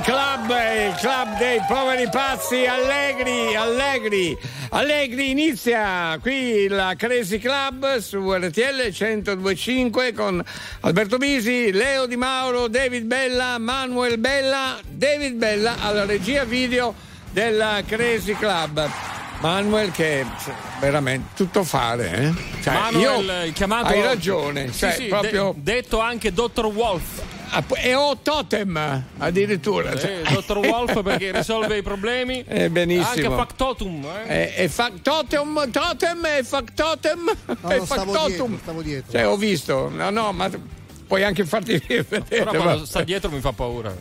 Club, il club dei poveri pazzi, allegri, allegri, allegri inizia qui il Crazy Club su RTL 1025 con Alberto Bisi, Leo Di Mauro, David Bella, Manuel Bella, David Bella alla regia video del Crazy Club. Manuel che cioè, veramente tutto fare, eh? Cioè, Manuel, io, chiamato... hai ragione, Sì, cioè, sì, proprio... de- detto anche Dottor Wolf. Ah, E ho totem addirittura. Eh. Dottor Wolf perché risolve i problemi. Eh, benissimo. Anche Factotum. Eh. E, e factotum, totem e factotem No, e no, stavo factotum. dietro, stavo dietro. Cioè, ho visto, no, no, ma puoi anche farti vedere. Però ma- quando sta dietro mi fa paura.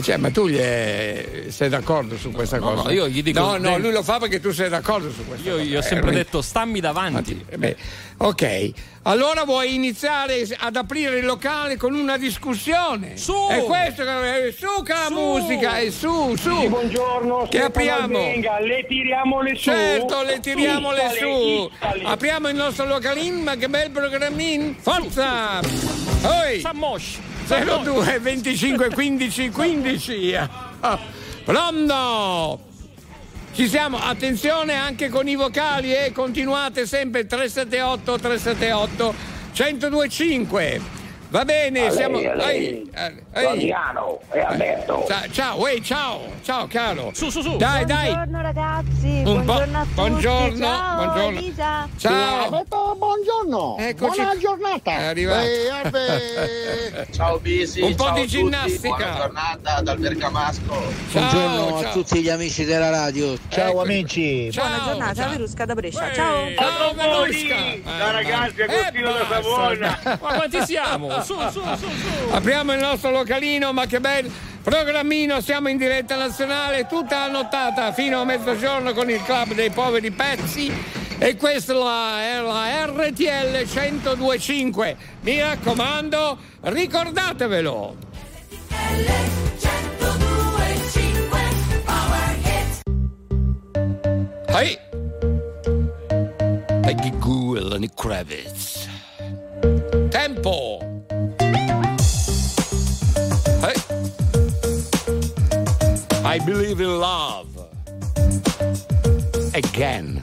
Cioè, ma tu gli è- sei d'accordo su questa no, cosa? no, io gli dico- No, no, lui lo fa perché tu sei d'accordo su questa Io cosa. gli ho Eh, sempre lui- detto stammi davanti. Eh beh, ok, allora vuoi iniziare ad aprire il locale con una discussione? Su! È questo che eh, su che la musica, è su, su! Sì, buongiorno, Che apriamo? Albenga, le tiriamole su. Certo, le tiriamole Issale, su. issale. Apriamo il nostro localin, ma che bel programmin. Forza! Oi! Samosh. 02 25 15 15. Ah, Pronto! Ci siamo, attenzione anche con i vocali e continuate sempre 378 378 1025. Va bene, A siamo. lei, a lei. Ehi, eh, e Alberto. Ciao, ciao, ehi, ciao, ciao caro. Su, su, su. Dai, dai. Buongiorno ragazzi, Un po'- buongiorno a tutti. buongiorno, Ciao, buongiorno. Elisa. Ciao. Alberto, buongiorno. Eccoci. Buona giornata. È arrivato. Eh, Albe- Ciao Bisi, Un po' ciao di ginnastica. Buona giornata dal Bergamasco. Buongiorno ciao. a tutti gli amici della radio. Ciao Ecco. amici. Ciao, Buona giornata, ciao. Verusca da Brescia. Ehi, Ciao. Ciao, Verusca. Ciao, ragazzi, Agostino da. Savona. Ma quanti siamo? Su, su, su. Apriamo il nostro localino, ma che bel programmino, siamo in diretta nazionale tutta la nottata fino a mezzogiorno con il club dei poveri pezzi e questa è la, la RTL 1025. Mi raccomando, ricordatevelo. Hey! Peggy Goo e Lenny Kravitz. Tempo! I believe in love. Again.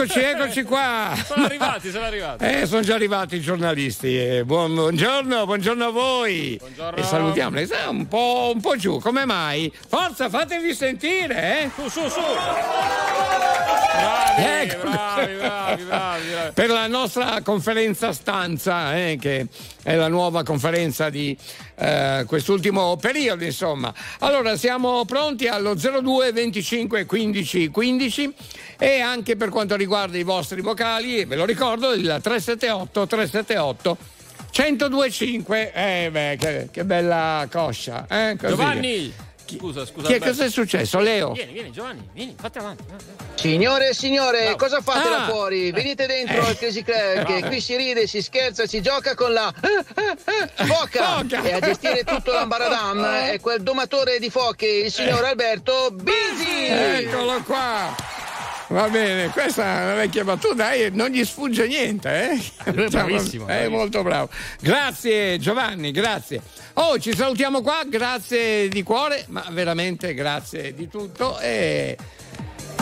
Eccoci, eccoci qua. Sono arrivati, sono arrivati. Eh, sono già arrivati i giornalisti. eh, buon- buongiorno, buongiorno a voi. Buongiorno. E salutiamoli. Un po', un po' giù, come mai? Forza, fatevi sentire, eh? Su, su, su. Bravi, Ecco. bravi, bravi, bravi, bravi. per la nostra conferenza stanza, eh, che è la nuova conferenza di eh, quest'ultimo periodo, insomma. Allora, siamo pronti allo 02 25 15 15 e anche per quanto riguarda i vostri vocali, ve lo ricordo, il 378 378 1025. Eh beh, che, che bella coscia. Eh, così. Giovanni! Scusa, scusa. Alberto. cosa è successo, Leo? Vieni, vieni, Giovanni, vieni, fatti avanti. Signore e signore, Bravo. cosa fate Ah. là fuori? Venite dentro al Crazy Club, che qui si ride, si scherza, si gioca con la foca. Foca. E a gestire tutto l'ambaradam è quel domatore di foche, il signor Alberto Bisi. Eccolo qua! Va bene, questa è una vecchia battuta e non gli sfugge niente, eh? Diciamo, bravissimo, È bravissimo. molto bravo. Grazie Giovanni, grazie. Oh, ci salutiamo qua, grazie di cuore, ma veramente grazie di tutto e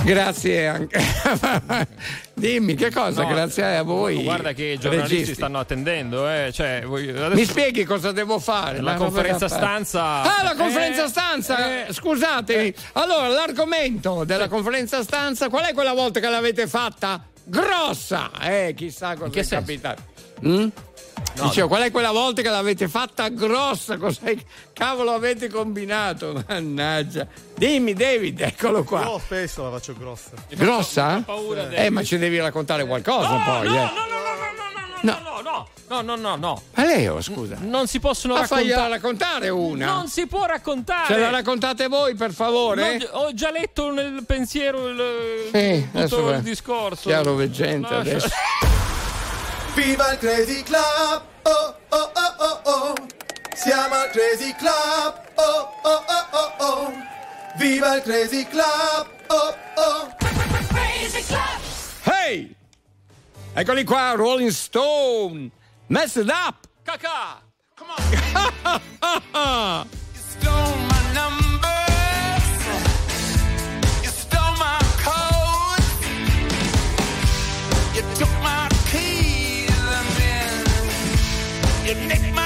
Grazie anche. Dimmi che cosa, No, grazie a voi. Guarda che i giornalisti registi. stanno attendendo, eh. Cioè, adesso Mi spieghi cosa devo fare? la conferenza stanza. Ah, la conferenza Eh, stanza! eh, Scusatemi. Allora, l'argomento della conferenza stanza, qual è quella volta che l'avete fatta? Grossa! Eh, chissà cosa è senso? capitato. Mm? No. Dicevo, qual è quella volta che l'avete fatta grossa? Cos'è cavolo avete combinato? Mannaggia. Dimmi, David, eccolo qua. Io spesso la faccio grossa. Grossa? Paura, eh, ma ci devi raccontare qualcosa poi. No, no, no, no, no, no, no. No, no, no, no. Ma Leo, scusa. N- non si possono Ma raccontare. Ma raccontare una. Non si può raccontare. Ce la raccontate voi, per favore. No, ho già letto nel pensiero il, sì, tutto il discorso. Chiaro veggente no, adesso. Viva il Crazy Club! Oh oh oh oh oh! Siamo al Crazy Club! Oh oh oh oh oh! Viva il Crazy Club! Oh oh! Hey! Eccoli qua, Rolling Stone! Messed up! Cacà! stole my numbers. You stole my code. You took my you nicked my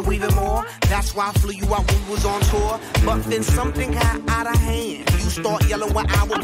you even more. That's why I flew you out when we was on tour. But then something got out of hand. You start yelling when I was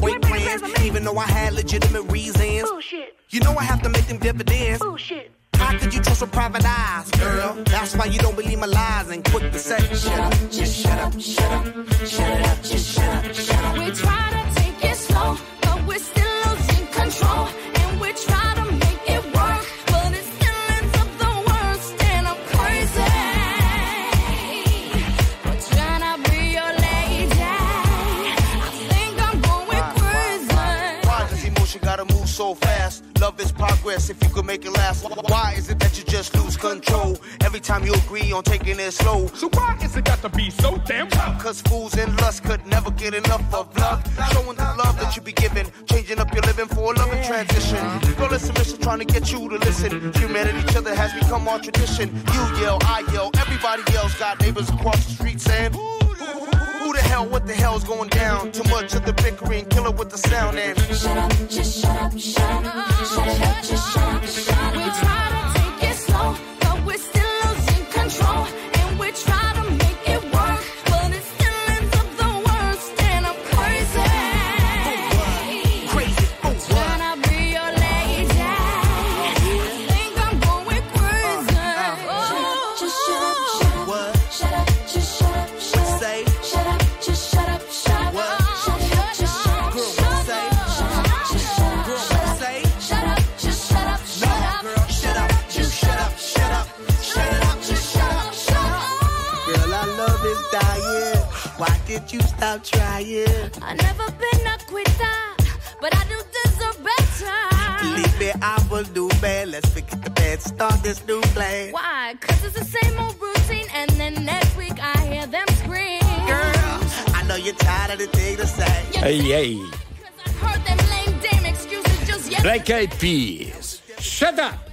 Peace. Shut up.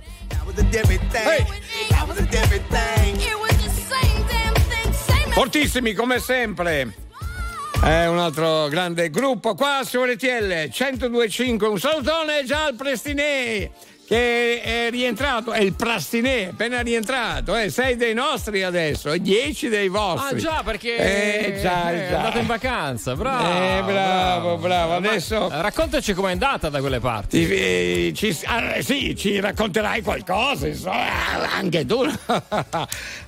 Fortissimi come sempre. È un altro grande gruppo qua su RTL 1025. Un salutone già al Prestinè. È, è rientrato, è il Prastinè, appena rientrato, eh, sei dei nostri adesso, e dieci dei vostri. Ah già, perché eh, già, è già. andato in vacanza, bravo. Eh, bravo, bravo. bravo. Adesso... Ma, raccontaci com'è andata da quelle parti. Eh, ci, ci, ah, eh, sì, ci racconterai qualcosa, insomma, anche tu.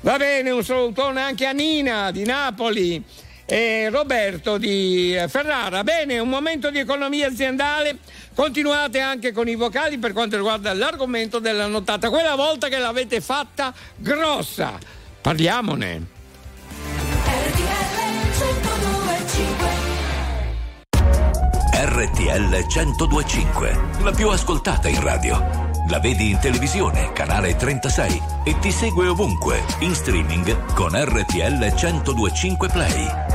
Va bene, un salutone anche a Nina di Napoli e Roberto di eh, Ferrara. Bene, un momento di economia aziendale. Continuate anche con i vocali per quanto riguarda l'argomento della nottata. Quella volta che l'avete fatta grossa, parliamone. RTL 1025, la più ascoltata in radio. La vedi in televisione, canale 36 e ti segue ovunque, in streaming con RTL 1025 Play.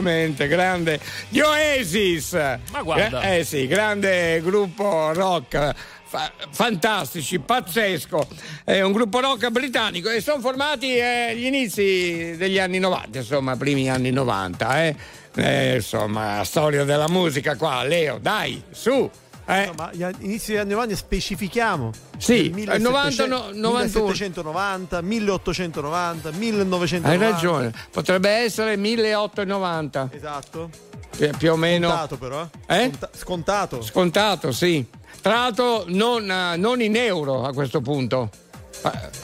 Veramente grande. Gli Oasis! Ma guarda. Eh, sì, grande gruppo rock. fa- fantastici, pazzesco. È un gruppo rock britannico e sono formati eh, agli inizi degli anni 90, insomma, primi anni 90. Eh. Eh, insomma, storia della musica qua, Leo, dai, su. Eh. Insomma, gli inizi degli anni 90 specifichiamo. Sì, Nel eh, 90, no, 91. 1790, 1890, 1990. Hai ragione, potrebbe essere 1890. Esatto. Più, più o meno. Scontato però. Eh? Sconta- scontato. Scontato, sì. Tra l'altro non, eh, non in euro a questo punto.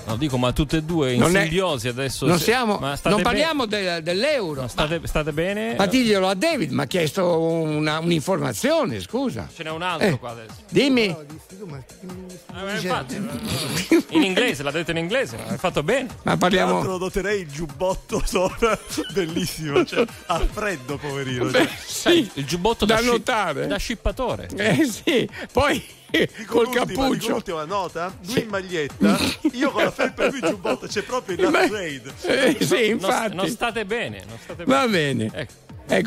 No, dico, ma tutte e due in Non è- simbiosi adesso. Non, siamo, non be- parliamo de- dell'euro. ma state, state bene? Ma diglielo a David, mi ha chiesto una- un'informazione, scusa. Ce n'è un altro Eh, qua adesso. Dimmi. Eh, ma infatti, in inglese, l'ha detto in inglese, hai fatto bene. Ma Tra l'altro noterei il giubbotto sopra, bellissimo, cioè, a freddo poverino. cioè. Sì, il giubbotto da da, sci- notare. da scippatore. Eh sì, poi col L'ultima- dico cappuccio. L'ultima nota, lui in maglietta, io con la felpa e lui in giubbotto, c'è proprio il upgrade. Eh, sì, Non- infatti. Non, state bene, non state bene. Va bene. Ecco.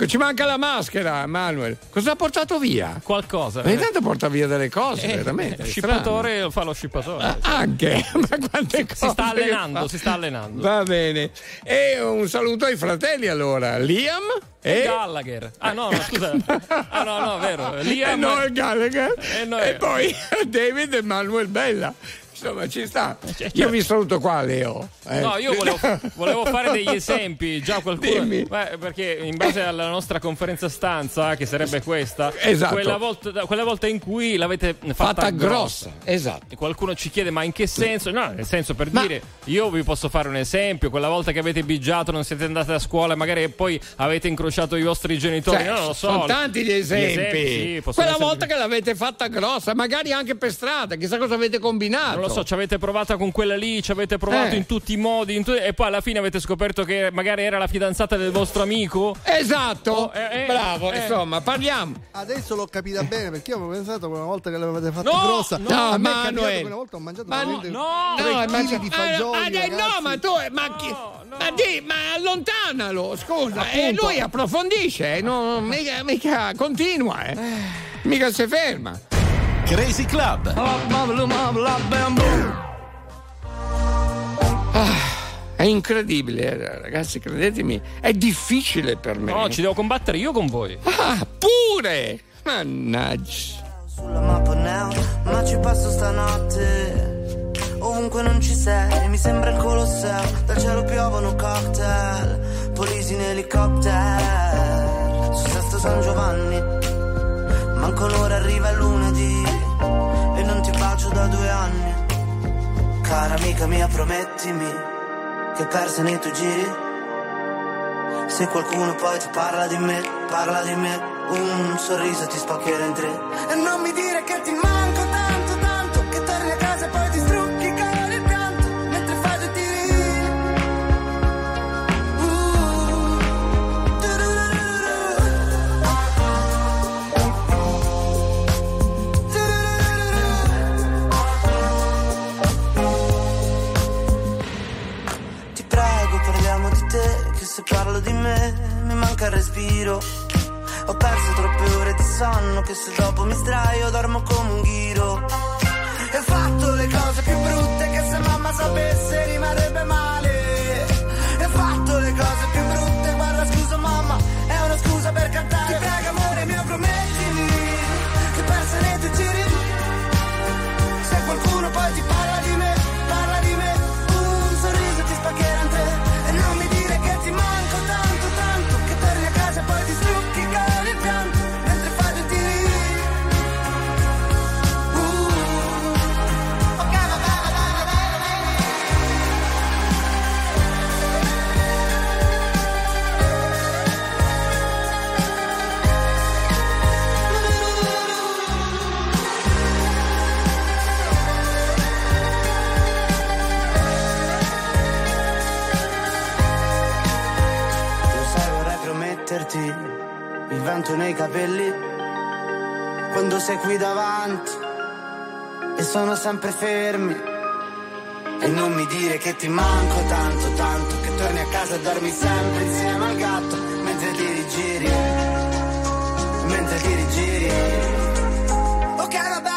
Ci manca la maschera, Manuel. Cosa ha portato via? Qualcosa. Ma intanto porta via delle cose, Eh, veramente. strano. scippatore fa lo scippatore. Ah, Anche, ma quante cose. si sta allenando, si sta allenando. Va bene. E un saluto ai fratelli allora. Liam E e. Gallagher. Ah no, no, scusa. Ah no, no, vero. Liam E Noel Gallagher. E E, Noel. poi David e Manuel Bella. Insomma, ci sta. certo. Io vi saluto qua, Leo. Eh. No, io volevo, volevo fare degli esempi, già qualcuno. Dimmi. Beh, perché in base alla nostra conferenza stanza, che sarebbe questa, Esatto. quella, volta, quella volta in cui l'avete fatta, Fatta grossa. Esatto. E qualcuno ci chiede: ma in che senso? No, nel senso per Ma- dire, io vi posso fare un esempio. Quella volta che avete bigiato, non siete andati a scuola, magari poi avete incrociato i vostri genitori. Cioè, no, non lo so. sono tanti gli esempi. sì, possono Quella essere- volta che l'avete fatta grossa, magari anche per strada, chissà cosa avete combinato. Non lo so, ci avete provata con quella lì, ci avete provato Eh. in tutti i modi, in tu- e poi alla fine avete scoperto che magari era la fidanzata del vostro amico. Esatto, Oh, eh, eh, bravo, eh. insomma, parliamo. Adesso l'ho capita bene perché io avevo pensato una volta che l'avete fatta No, grossa. no, a me Manuel. una volta ho mangiato Ma no, No, chili ma, di fagioli. ah, no, ma tu, ma, chi- ma, di, ma allontanalo, scusa, e Appunto. lui approfondisce, eh, non, mica, mica continua, eh. mica si ferma. Crazy Club. È incredibile, ragazzi, credetemi, è difficile per me. No, ci devo combattere io con voi. Ah, pure! Mannaggia. sulla mappa now Ma ci passo stanotte Ovunque non ci sei Mi sembra il Colosseo Dal cielo piovono cocktail Polisi in elicottero Su Sesto San Giovanni Manco un'ora arriva il lunedì E non ti bacio da due anni Cara amica mia promettimi Che persa nei tuoi giri se qualcuno poi ti parla di me, parla di me, un sorriso ti spaccherà in tre. E non mi dire che ti manco tanto, me mi manca il respiro. Ho perso troppe ore di sonno, che se dopo mi sdraio dormo come un ghiro. E ho fatto le cose più brutte, che se mamma sapesse rimarrebbe male. vento nei capelli quando sei qui davanti e sono sempre fermi. E non mi dire che ti manco tanto, tanto, che torni a casa e dormi sempre insieme al gatto, mentre ti rigiri, mentre ti rigiri. Ok, vabbè.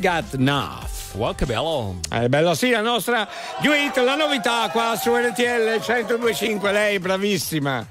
Got Enough. Wow, che bello! È eh, bello, sì, la nostra Duit, la novità qua su RTL 125, lei bravissima.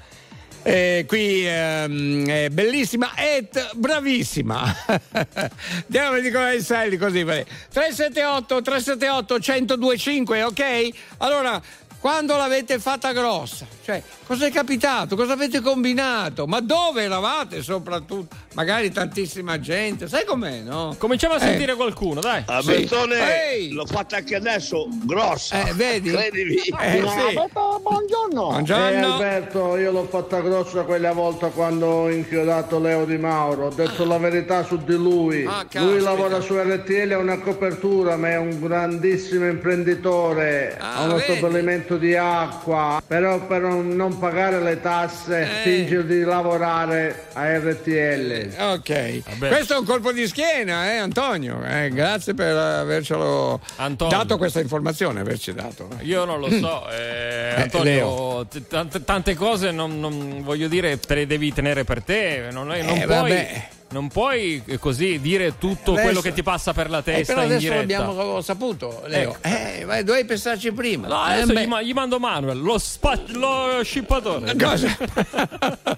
Eh, qui ehm, è bellissima e bravissima andiamo a vedere come sei così 378 378 1025 ok allora quando l'avete fatta grossa? Cioè, cosa è capitato? Cosa avete combinato? Ma dove eravate soprattutto? Magari tantissima gente, sai com'è, no? Cominciamo a eh. sentire eh. qualcuno, dai. La sì. Ehi. l'ho fatta anche adesso, grossa. Eh, vedi? Credimi. Eh, no, sì. aspetta, buongiorno. Buongiorno. Eh, Alberto, io l'ho fatta grossa quella volta quando ho inchiodato Leo Di Mauro. Ho detto ah. la verità su di lui. Ah, lui lavora su RTL, ha una copertura, ma è un grandissimo imprenditore. Ah, ha uno vedi? stabilimento rubinetto di acqua, però per non pagare le tasse Eh. finge di lavorare a RTL. Ok, questo è un colpo di schiena, eh, Antonio. Eh, grazie per avercelo dato questa informazione, averci dato. Io non lo so, eh, Eh, Antonio, Leo. t- tante, tante cose non, non- voglio dire, te le devi tenere per te, non, è- non Eh, puoi, vabbè. Non puoi eh, così dire tutto Adesso- quello che ti passa per la Eh, testa però in adesso l'abbiamo saputo, Leo. Eh, ma dovevi pensarci prima. No, Eh, adesso beh. gli, ma- gli mando Manuel, lo, spa- lo scippatore. Cosa?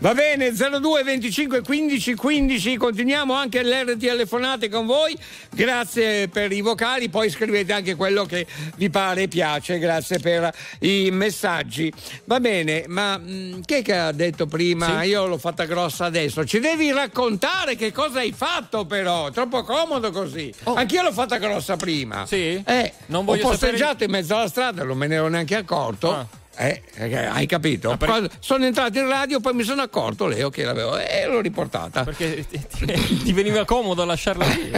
Va bene, 02 25 15 15, continuiamo anche l'RT telefonate con voi. Grazie per i vocali, poi scrivete anche quello che vi pare e piace. Grazie per i messaggi. Va bene, ma mh, chi è che ha detto prima? Sì. Io l'ho fatta grossa adesso. Ci devi raccontare che cosa hai fatto, però. Troppo comodo così. Anch'io l'ho fatta grossa prima. Oh. Sì? Eh, Non ho voglio posteggiato in mezzo alla strada, non me ne ero neanche accorto. Ah. Eh, eh, hai capito? Quando sono entrato in radio, poi mi sono accorto, Leo, che l'avevo e l'ho riportata. Perché ti, ti- veniva comodo lasciarla lì.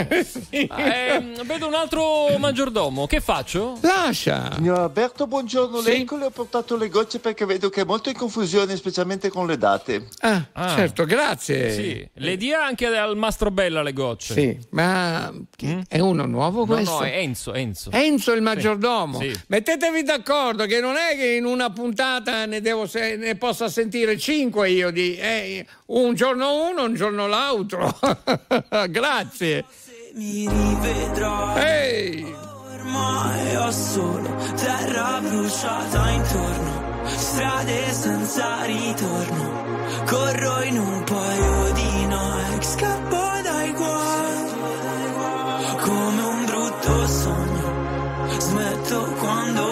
Ehm, vedo un altro maggiordomo, che faccio? Lascia! Signor Alberto, buongiorno. Sì. L'eco le ho portato le gocce perché vedo che è molto in confusione, specialmente con le date. Ah, Ah. certo, grazie. Sì, le dia anche al Mastro Bella le gocce. Sì, ma chi- è uno nuovo No, questo? no, è Enzo, Enzo. Enzo il maggiordomo. Sì. Mettetevi d'accordo che non è che in una puntata ne, devo se- ne possa sentire cinque io di eh, un giorno uno, un giorno l'altro. Grazie. Mi rivedrai. Ehi! Ormai ho solo terra bruciata intorno, strade senza ritorno. Corro in un paio di Nike, scappo dai guai. Come un brutto sogno, smetto quando.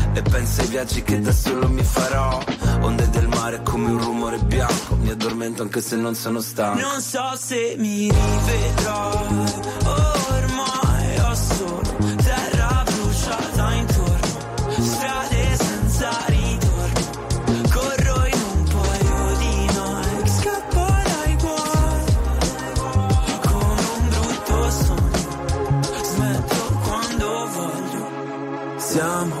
E penso ai viaggi che da solo mi farò. Onde del mare come un rumore bianco. Mi addormento anche se non sono stanco. Non so se mi rivedrai. Ormai ho solo terra bruciata intorno, strade senza ritorno. Corro in un paio. Siamo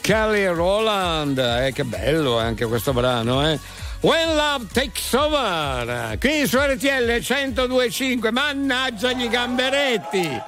Kelly Rowland, eh, che bello anche questo brano, eh. When Love Takes Over, qui su RTL 1025, mannaggia gli gamberetti.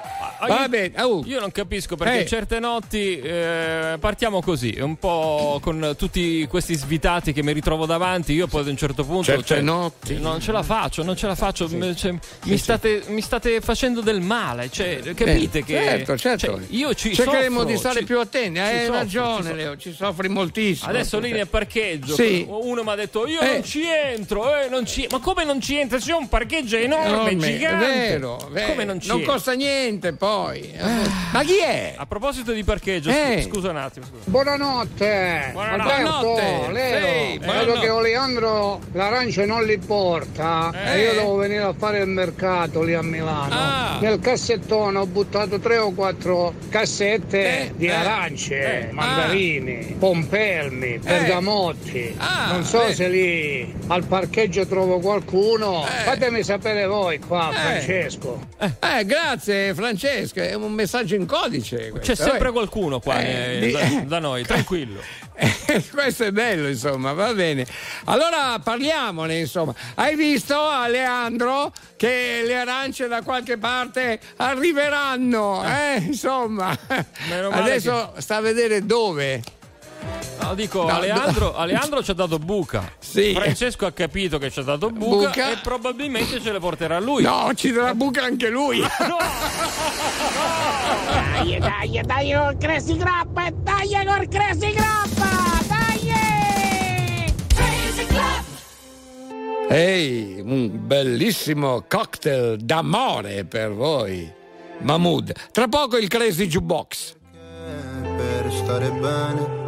Va bene, au. Io non capisco perché Eh. certe notti eh, partiamo così, un po' con tutti questi svitati che mi ritrovo davanti. Io poi ad un certo punto. Certe notti. Non ce la faccio, non ce la faccio. m- cioè, mi, State, mi state facendo del male. Cioè, capite Eh, che. Certo, certo. cioè, io ci Cercheremo soffro, di stare ci- più attenti. Hai soffro, ragione, ci. Leo, ci soffri moltissimo. Adesso lì nel parcheggio Sì. uno mi ha detto io Eh. non ci entro, eh, non ci... ma come non ci entri? C'è un parcheggio enorme, Enorme, gigante. È vero, vero. Come non ci Non entri? costa niente poi. Ma chi è? A proposito di parcheggio, Eh. scu- scusa un attimo. Scusa. Buonanotte, Buonanotte. Alberto. Leo, Sì, vedo che Oleandro l'arancia non li porta Eh. e io devo venire a fare il mercato lì a Milano. Ah. Nel cassettone ho buttato tre o quattro cassette di eh, arance, eh, mandarini, pompelmi, bergamotti. Ah, non so eh. se lì al parcheggio trovo qualcuno. Eh. Fatemi sapere voi qua, Francesco. Eh, grazie Francesco, è un messaggio in codice. C'è questo, sempre eh. qualcuno qua Eh, eh, da, da noi, tranquillo. questo è bello, insomma, va bene. Allora parliamone, insomma. Hai visto, Aleandro, che le arance da qualche parte arriveranno, eh? Insomma, adesso sta a vedere dove. No, dico, No, Aleandro, no. Aleandro ci ha dato buca. Sì. Francesco ha capito che ci ha dato buca, Buca. e probabilmente ce le porterà lui. No, ci darà buca anche lui. Dai, dai, dai col Crazy Grappa, dai col Crazy Grappa, dai! Crazy Club! Ehi, un bellissimo cocktail d'amore per voi. Mahmood. Tra poco il Crazy Jukebox. per stare bene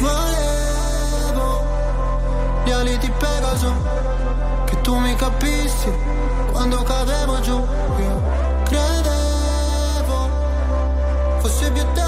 Volevo gli ali di Pegaso, che tu mi capissi quando cadevo giù. Io credevo fosse più tenero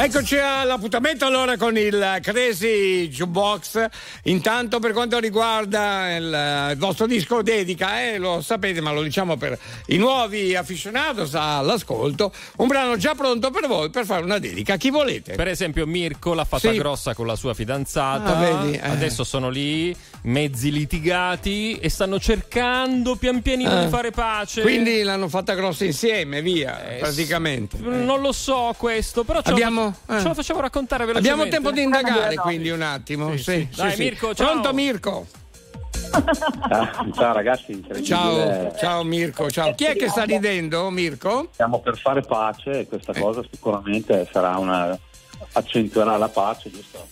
Eccoci all'appuntamento allora con il Crazy Jukebox. Intanto per quanto riguarda il, il vostro disco dedica, eh, lo sapete ma lo diciamo per i nuovi aficionados all'ascolto, un brano già pronto per voi per fare una dedica a chi volete. Per esempio, Mirko l'ha fatta Sì. grossa con la sua fidanzata. Ah, vedi, eh. Adesso sono lì, mezzi litigati e stanno cercando pian pianino Eh. di fare pace. Quindi l'hanno fatta grossa insieme, via, Eh, praticamente. Eh. Non lo so questo, però ce, Abbiamo- lo, eh. ce lo facciamo raccontare velocemente. Abbiamo tempo di indagare quindi un attimo. Sì, sì, Dai, sì. Mirko, ciao. Pronto Mirko? Ah, ciao ragazzi. Ciao, ciao Mirko, ciao. Chi è che sta ridendo, Mirko? Stiamo per fare pace e questa cosa sicuramente sarà una accentuerà la pace, giusto?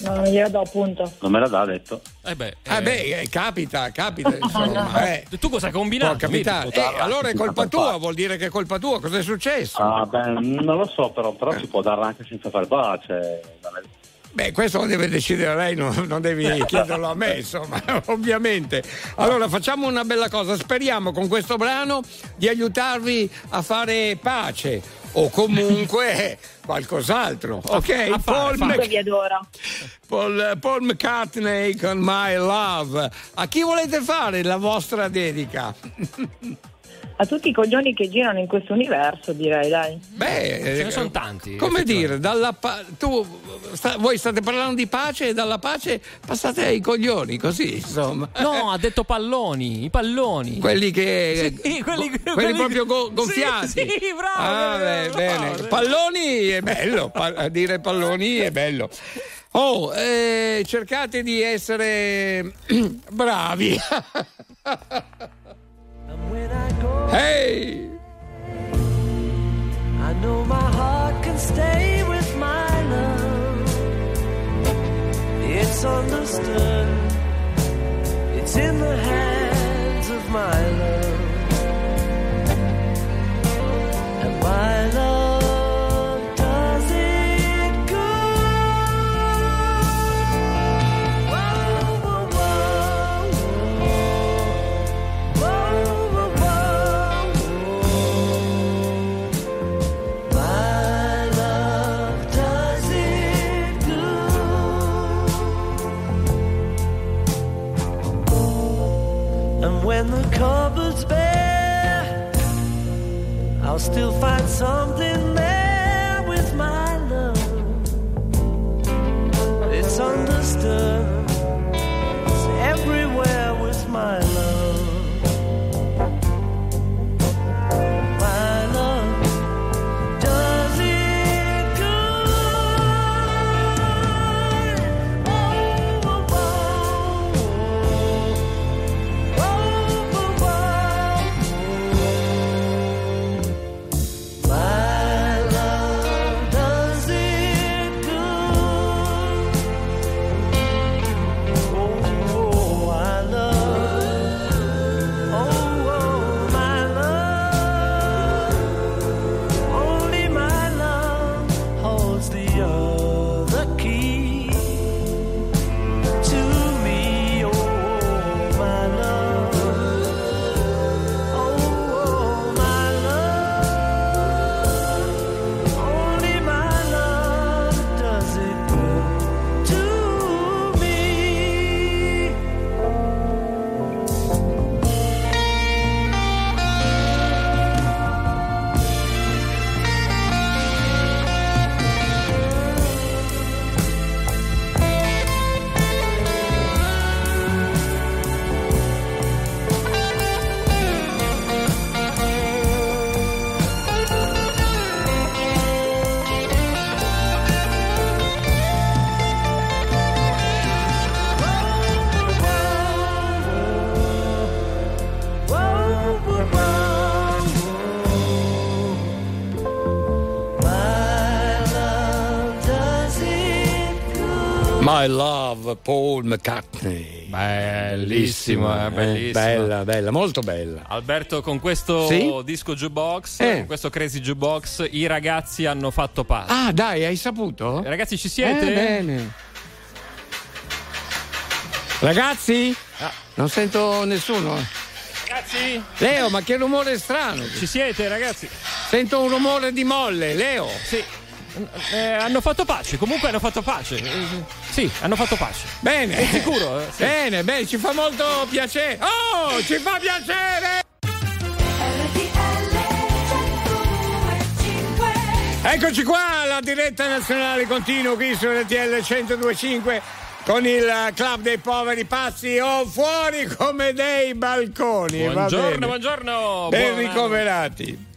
No, non glielo do appunto. Non me l'ha detto. Eh beh, Eh beh, eh, capita, capita, insomma. Eh. Tu cosa hai combinato? Può capitare. Mirko? Eh, allora è colpa tua, vuol dire che è colpa tua. Cosa è successo? Ah, beh, non lo so, però, però si può darla anche senza fare pace. Beh, questo lo deve decidere lei, non, non devi chiederlo a me, insomma, ovviamente. Allora, facciamo una bella cosa. Speriamo con questo brano di aiutarvi a fare pace o comunque qualcos'altro. Ok? A Paul, Mc- vi adoro. Paul- Paul McCartney con My Love. A chi volete fare la vostra dedica? A tutti i coglioni che girano in questo universo, direi, dai. Beh, Ce ne eh, sono tanti. Come dire, dalla pa- tu, sta- voi state parlando di pace e dalla pace passate ai coglioni, così insomma. No, ha detto palloni, i palloni. Quelli che. Sì, quelli- quelli, quelli- proprio go- gonfiati. Sì, sì, bravo, Ah, beh, bravo, bene. bravo. Palloni è bello, pa- a dire palloni è bello. Oh, eh, cercate di essere bravi. Hey! I know my heart can stay with my love. It's understood. It's in the hands of my love. And my love And the cupboard's bare, I'll still find something there with my love. It's understood. My love, Paul McCartney. Bellissimo, eh, eh, bellissimo. Bella, bella, molto bella. Alberto, con questo Sì? disco jukebox, Eh. con questo crazy jukebox, i ragazzi hanno fatto pace. Ah, dai, hai saputo? Ragazzi, ci siete? Eh, bene. Ragazzi? Ah. Non sento nessuno. Ragazzi? Leo, ma che rumore strano. Ci siete, ragazzi? Sento un rumore di molle, Leo. Sì. Eh, hanno fatto pace, comunque hanno fatto pace. Eh, sì, hanno fatto pace. Bene. È sicuro? eh? Sì. Bene, bene, ci fa molto piacere. Oh, ci fa piacere! Eccoci qua, la diretta nazionale continua qui su RTL 1025 con il club dei poveri pazzi o fuori come dei balconi. Buongiorno, buongiorno. Ben buon- ricoverati.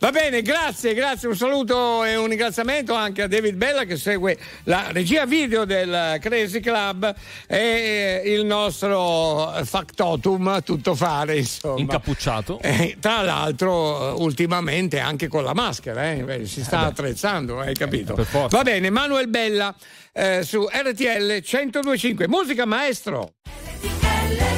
Va bene, grazie, grazie, un saluto e un ringraziamento anche a David Bella che segue la regia video del Crazy Club e il nostro factotum tutto fare, insomma. Incappucciato. Eh, tra l'altro, eh, ultimamente anche con la maschera, eh, beh, si sta beh. attrezzando, hai capito? per forza. Va bene, Manuel Bella eh, su RTL 1025, musica maestro. Once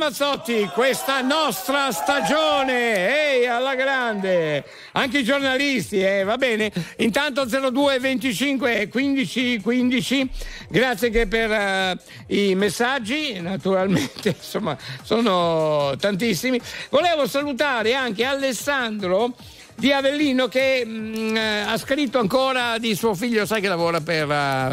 Ramazzotti, questa nostra stagione, ehi, alla grande, anche i giornalisti, eh, va bene. Intanto 02 25 15 15, grazie che per eh, i messaggi, naturalmente, insomma, sono tantissimi. Volevo salutare anche Alessandro di Avellino che mh, eh, ha scritto ancora di suo figlio, sai che lavora per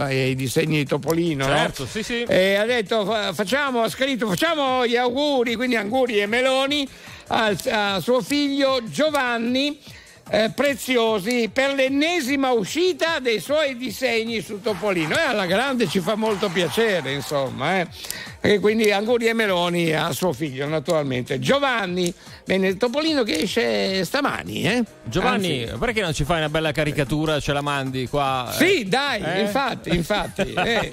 eh, i disegni di Topolino, no? Certo, sì, sì. E ha detto fa- facciamo, ha scritto facciamo gli auguri, quindi auguri e meloni al- a suo figlio Giovanni eh, Preziosi per l'ennesima uscita dei suoi disegni su Topolino. E alla grande ci fa molto piacere, insomma. eh. E quindi auguri e meloni a suo figlio, naturalmente. Giovanni, bene, Topolino che esce stamani, eh? Giovanni, Anzi, perché non ci fai una bella caricatura, ce la mandi qua? sì, dai, Eh? infatti, infatti. eh.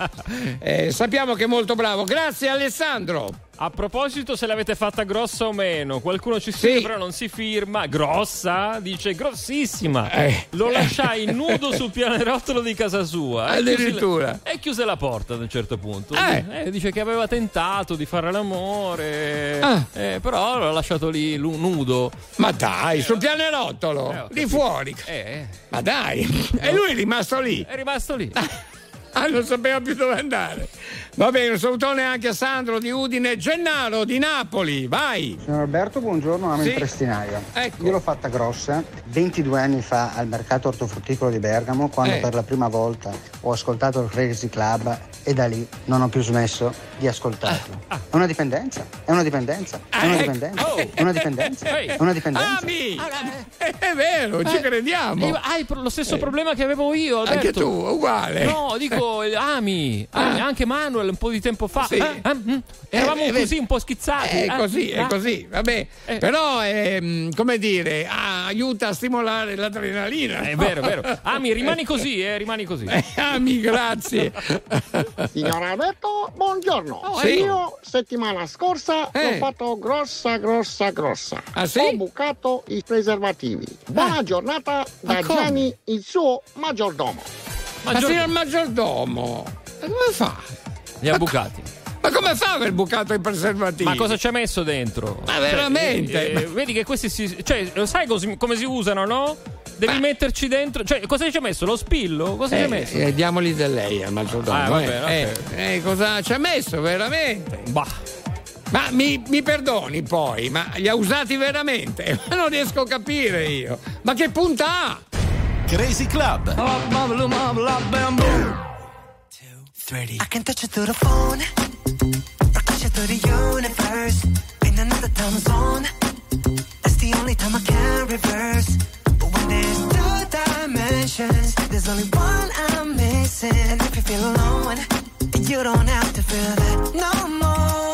Eh, sappiamo che è molto bravo. Grazie Alessandro. A proposito, se l'avete fatta grossa o meno, qualcuno ci scrive, Sì. però non si firma. Grossa? Dice grossissima. Eh. Lo lasciai nudo sul pianerottolo di casa sua. Addirittura. E chiuse la porta ad un certo punto. Eh. Eh, dice che aveva tentato di fare l'amore, Ah. eh, però l'ha lasciato lì lu- nudo. Ma dai, sul pianerottolo, Eh, di capito. fuori. Eh, Ma dai, e lui è rimasto lì. è rimasto lì. Ah, non sapeva più dove andare. Va bene, un salutone anche a Sandro di Udine, Gennaro di Napoli, vai. Signor Alberto, buongiorno, amo Sì. in prestinaio. Ecco. Io l'ho fatta grossa 22 anni fa al mercato ortofrutticolo di Bergamo, quando Eh. per la prima volta ho ascoltato il Crazy Club e da lì non ho più smesso di ascoltarlo. È una dipendenza, è una dipendenza, è una ecco. dipendenza, Oh. è una dipendenza, è una dipendenza. Ami! È vero, ci Eh, crediamo. eh, hai lo stesso problema che avevo io, Alberto. Anche tu, uguale. No, dico, eh, ami, ami, anche Manuel un po' di tempo fa. Sì. Eh, eh, mm, eravamo Eh, eh, così un po' schizzati. È eh, così, è ah. così, vabbè. Eh. Però, ehm, come dire, ah, aiuta a stimolare l'adrenalina. È vero, è vero. Ami, rimani così, eh, rimani così. Ami, grazie. Signor Alberto, buongiorno. Oh, sì. Io settimana scorsa Eh. l'ho fatto grossa, grossa, grossa. Ah, sì? Ho bucato i preservativi. Buona giornata da come? Gianni, il suo maggiordomo. Ma fino al maggiordomo. Ma come fa? Li ha bucati. Ma come fa a aver bucato i preservativi? Ma cosa ci ha messo dentro? Ma veramente? Cioè, eh, eh, vedi che questi si. Cioè, lo sai cos- come si usano, no? Devi metterci dentro. Cioè, cosa ci ha messo? Lo spillo? Cosa ci ha Eh, messo? eh, diamoli da lei al maggiordomo. Ah, eh. bene, Eh, eh, cosa ci ha messo veramente? Bah. Ma mi, mi perdoni poi, ma li ha usati veramente? Ma non riesco a capire io. Ma che punta ha? Crazy Club. I can touch you through the phone, rocket you through the universe, in another time zone. That's the only time I can reverse. But when there's two dimensions, there's only one I'm missing. And if you feel alone, you don't have to feel that no more.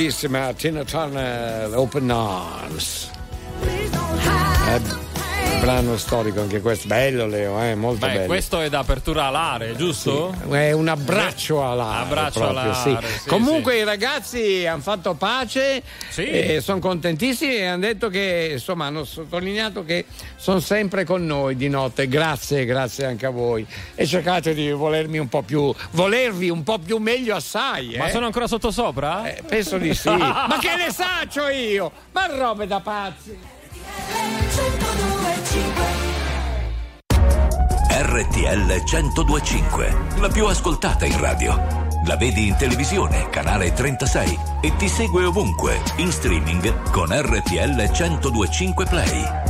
Grandissima Tina Turner, Open Arms. Eh, brano storico anche questo, bello Leo, eh, molto Beh, bello. questo è da apertura alare, giusto? È un abbraccio all'are. Abbraccio proprio, all'are, sì. sì, Comunque i ragazzi hanno fatto pace e sono contentissimi e hanno detto che, insomma, hanno sottolineato che sono sempre con noi di notte. Grazie, grazie anche a voi. E cercate di volermi un po' più, volervi un po' più meglio assai. Ma eh. sono ancora sottosopra? Penso di sì. Ma che ne saccio io? Ma robe da pazzi. RTL 1025, la più ascoltata in radio. La vedi in televisione, canale 36 e ti segue ovunque, in streaming con RTL 1025 Play.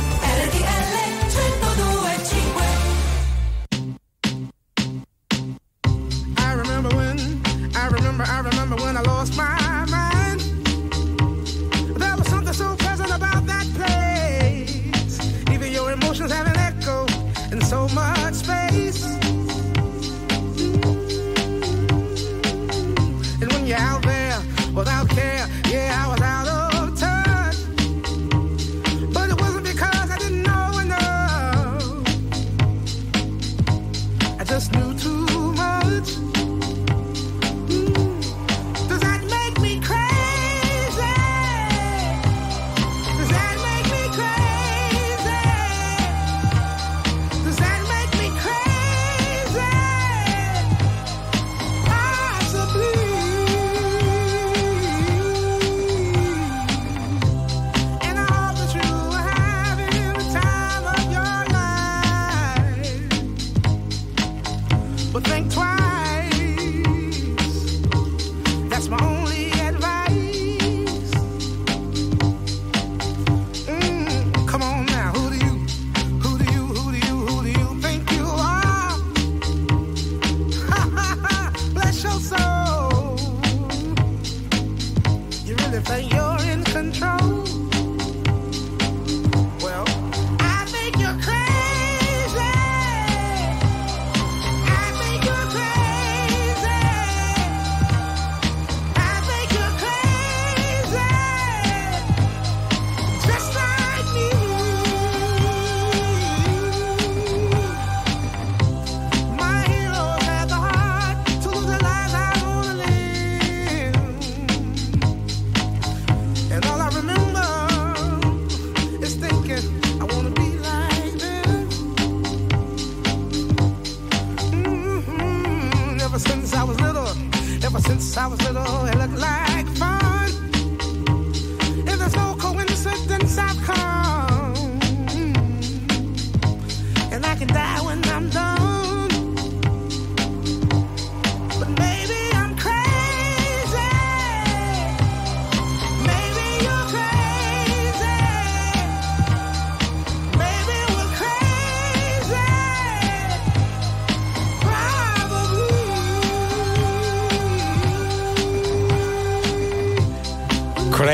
And I can die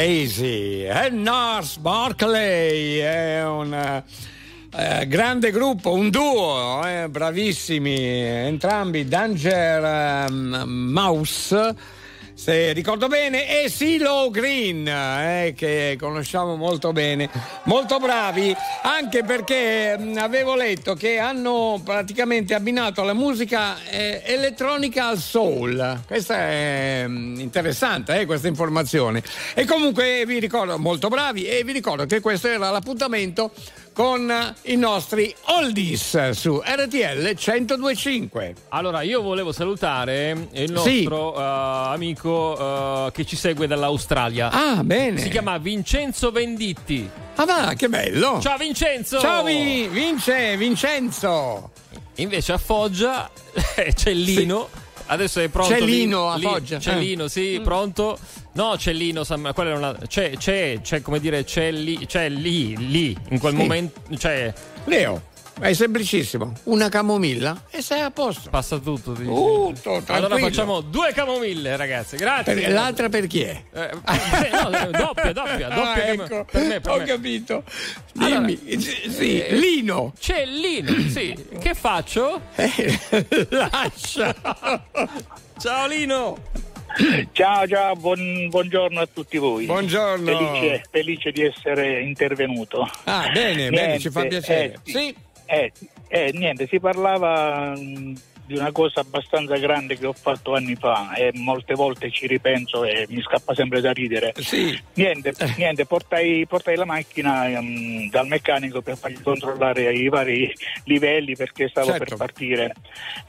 Crazy. E Nars Barclay è un eh, grande gruppo, un duo, eh, bravissimi entrambi, Danger ehm, Mouse. Se ricordo bene, e Silo Green, eh, che conosciamo molto bene, molto bravi, anche perché mh, avevo letto che hanno praticamente abbinato la musica eh, elettronica al soul. Questa è mh, interessante, eh, questa informazione. E comunque vi ricordo, molto bravi, e vi ricordo che questo era l'appuntamento con i nostri oldies su RTL 1025. Allora, io volevo salutare il Sì. nostro eh, amico eh, che ci segue dall'Australia. Ah, bene. Si chiama Vincenzo Venditti. Ah, va, che bello! Ciao Vincenzo! Ciao Vi- Vince, Vincenzo! Invece a Foggia c'è Lino. Adesso è pronto. C'è lì- Lino a Foggia? C'è Eh. Lino, sì, pronto. No, c'è Lino, Sam- quella era una- c'è, c'è, c'è, come dire, c'è lì, c'è lì, lì, in quel Sì. momento, cioè, Leo, è semplicissimo. Una camomilla e sei a posto. passa tutto. dici. Tutto, allora tranquillo. facciamo due camomille, ragazzi, grazie. Per- l'altra per chi è? Eh, eh, no, doppia, doppia, doppia. Ah, ecco, per me, per ho me. capito. Allora, Dimmi, sì, sì, eh, Lino. C'è Lino, sì. Che faccio? lascia. Ciao Lino. Ciao, ciao, buon- buongiorno a tutti voi. Buongiorno. Felice, felice di essere intervenuto. Ah, bene, bene, ci fa piacere. eh, Sì. Eh, eh, niente, si parlava mh, di una cosa abbastanza grande che ho fatto anni fa e molte volte ci ripenso e mi scappa sempre da ridere. Niente, niente portai, portai la macchina ehm, dal meccanico per fargli controllare i vari livelli perché stavo Certo. per partire.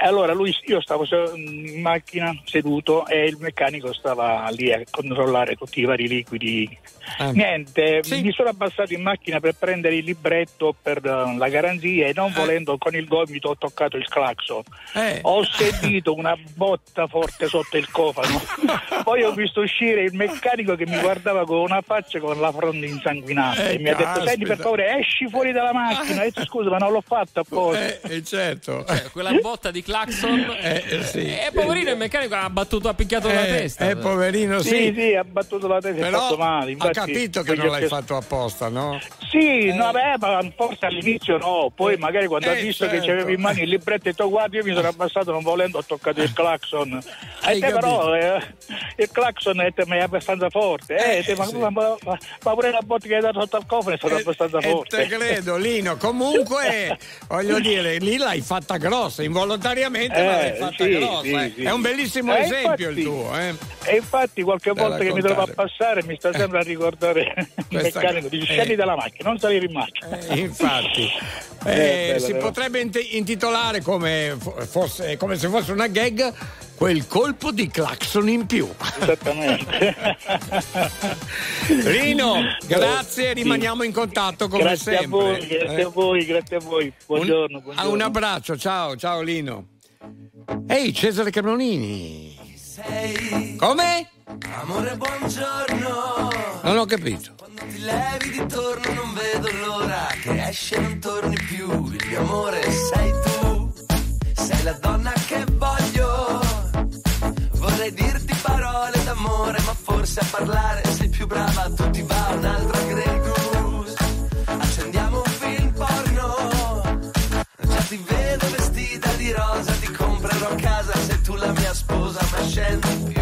E allora lui, io stavo se- in macchina seduto e il meccanico stava lì a controllare tutti i vari liquidi. Ah. Niente, mi sono abbassato in macchina per prendere il libretto per eh, la garanzia e non volendo quando con il gomito ho toccato il clacson. Eh. Ho sentito una botta forte sotto il cofano. Poi ho visto uscire il meccanico che mi guardava con una faccia con la fronte insanguinata Eh, e mi ha detto: Senti, per favore, esci fuori dalla macchina. Detto: Scusa, ma non l'ho fatto apposta. Eh, eh, certo. Cioè, quella botta di clacson. Eh, eh, sì. E poverino il meccanico ha battuto, ha picchiato la Eh, testa. eh, poverino, sì. Sì, sì, ha battuto la testa e Però fatto male. Infatti, capito che non l'hai chiesto- fatto apposta, no? Sì, no, beh, forse all'inizio no, poi magari quando eh, ha visto certo. che c'avevi in mano il libretto e detto guarda io mi sono abbassato non volendo ho toccato il clacson Hai e te capito? però eh, il clacson eh, te, è abbastanza forte eh, te, ma, ma- ma- ma pure la botta che hai dato sotto al cofano è stata abbastanza E forte te credo, Lino. Comunque, voglio dire, lì l'hai fatta grossa, involontariamente, ma l'hai Eh, fatta sì, grossa. sì, eh. sì. È un bellissimo Eh, esempio il infatti- tuo, eh. e infatti qualche volta che mi trovo a passare mi sta sempre a ricordare il Questa- meccanico dice eh. scendi dalla macchina non salire in macchina Eh, infatti, Eh, Eh, bello, si però. potrebbe int- intitolare come, fo- fosse, come se fosse una gag quel colpo di clacson in più. Esattamente. Rino, grazie, rimaniamo in contatto come grazie sempre. a voi grazie Eh. a voi grazie a voi buongiorno, Un, buongiorno. un abbraccio, ciao, ciao Lino. Ehi, Cesare Come? Amore, buongiorno. Non ho capito. Ti levi di torno, non vedo l'ora che esci e non torni più. Il mio amore sei tu, sei la donna che voglio. Vorrei dirti parole d'amore, ma forse a parlare sei più brava. Tu ti va un'altra Grey tu la mia sposa, ma scendi più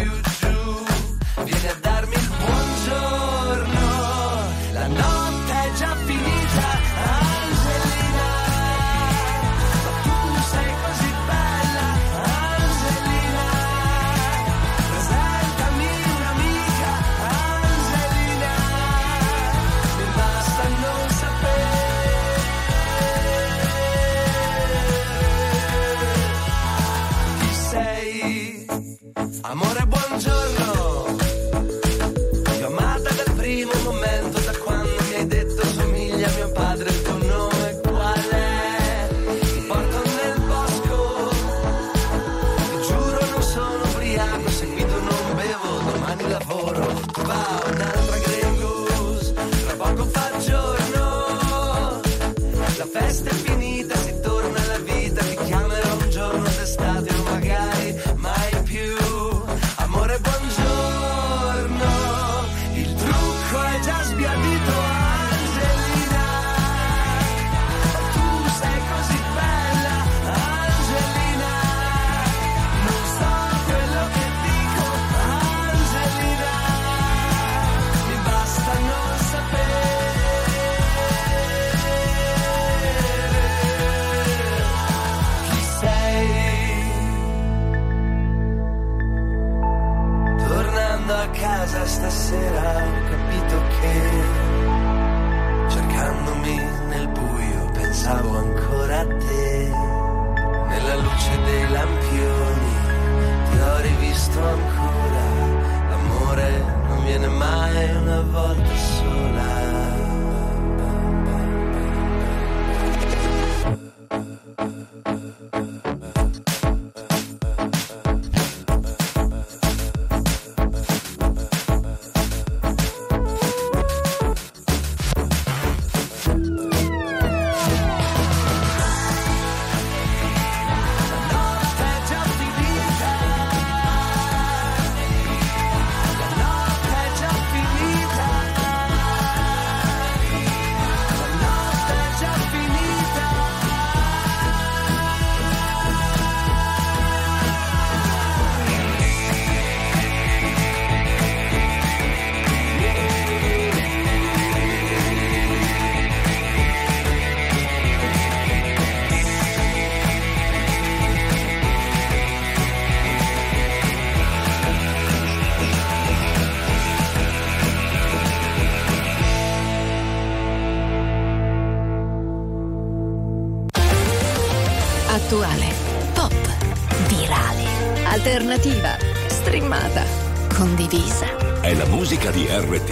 Amore, buongiorno.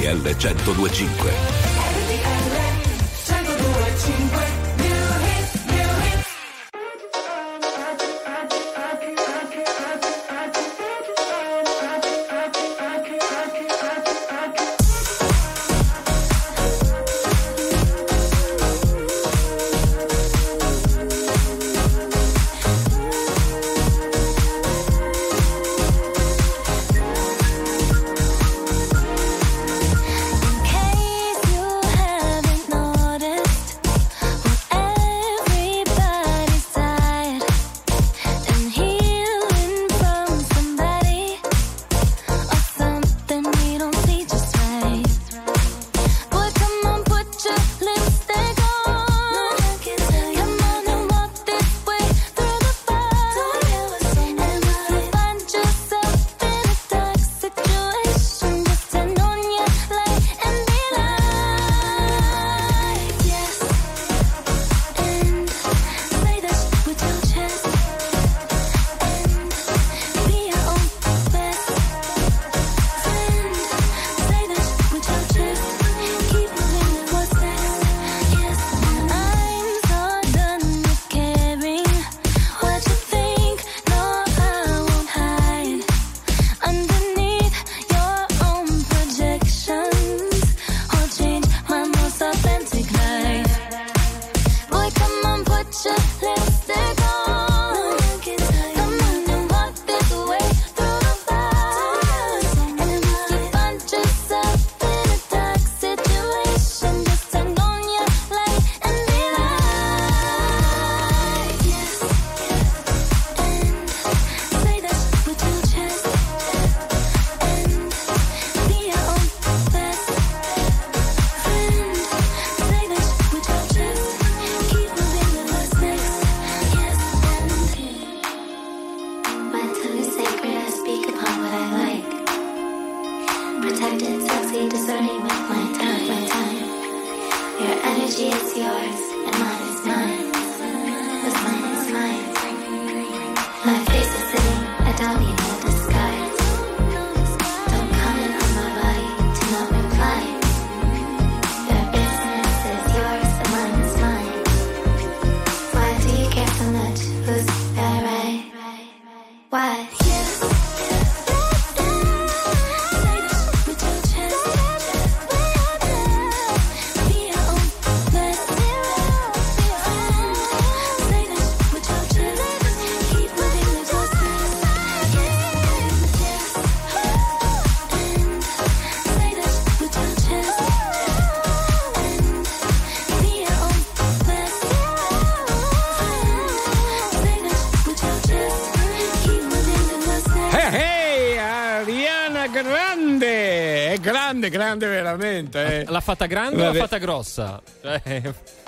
RTL 1025. Veramente. eh. L'ha fatta grande o Vabbè. l'ha fatta grossa? Cioè,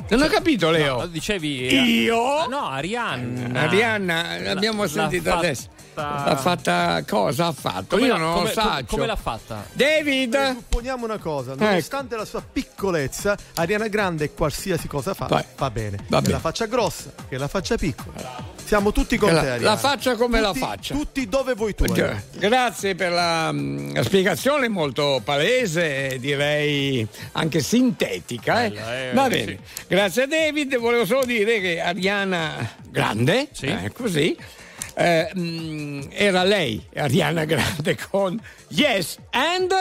Non ho capito, Leo. no, dicevi. Io? No, Arianna. Arianna, l'abbiamo L'ha- sentita fatta- adesso. L'ha fatta cosa ha fatto? Come Io la- non come- lo so. come- come l'ha fatta? David! Supponiamo una cosa, Ecco. nonostante la sua piccolezza, Ariana Grande qualsiasi cosa fa, Vai. va bene. Va che bene. la faccia grossa, che la faccia piccola. Siamo tutti con la- te, la faccia come la Tutti- faccia. Tutti dove vuoi tu. Ariana. Grazie per la, mm, la spiegazione molto palese, direi anche sintetica. eh. Bella, eh, Va sì. bene, grazie a David. Volevo solo dire che Ariana Grande, eh, così, eh, mm, era lei, Ariana Grande, con Yes and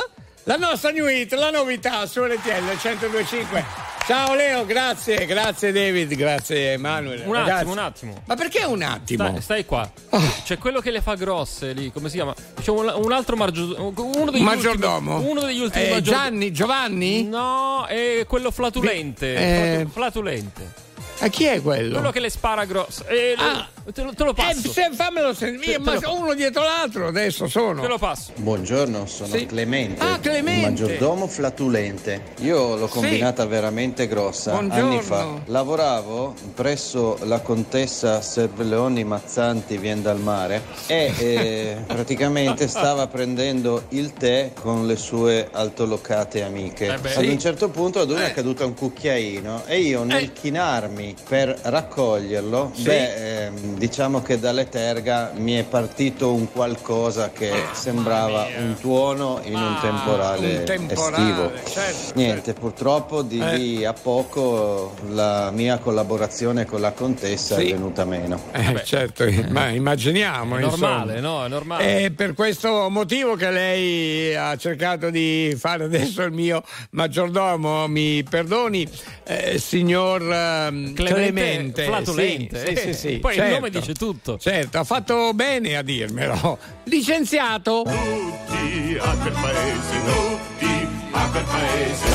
la nostra new hit, la novità su RTL 1025. Ciao Leo, grazie, grazie David, grazie Emanuele. Un Ragazzi, attimo, un attimo. Ma perché un attimo? Stai, stai qua. Ah. C'è quello che le fa grosse lì, come si chiama? C'è un, un altro margio- uno degli Maggiordomo? ultimi, uno degli ultimi Eh, maggior- Gianni, Giovanni? No, è quello flatulente. Eh. Flatu- Flatulente. A chi è quello? Quello che le spara grosse. Eh, Ah. Te, lo, te lo Eh, passo. se- fammelo sentire, ma lo- uno dietro l'altro adesso sono. Te lo passo. Buongiorno, sono Sì. Clemente, Ah, Clemente. maggiordomo flatulente. Io l'ho Sì. combinata veramente grossa Buongiorno. anni fa. Lavoravo presso la contessa Serveleoni Mazzanti, vien dal mare, e eh, praticamente stava prendendo il tè con le sue altolocate amiche. Eh beh. Ad Sì. un certo punto ad una è caduto un cucchiaino e io nel chinarmi per raccoglierlo, Sì. beh, ehm, diciamo che dalle terga mi è partito un qualcosa che sembrava un tuono in un temporale, un temporale, estivo. certo, Niente, purtroppo di Eh. lì a poco la mia collaborazione con la contessa Sì. è venuta meno. Eh, certo, ma immaginiamo. È normale, insomma. no? È normale. È per questo motivo che lei ha cercato di fare adesso il mio maggiordomo. Mi perdoni, eh, signor ehm, Clemente, Clemente. flatulente. Sì, sì, sì, sì, Poi il certo. nome dice tutto. Certo, ha fatto bene a dirmelo. Licenziato. Tutti a quel paese, tutti a quel paese.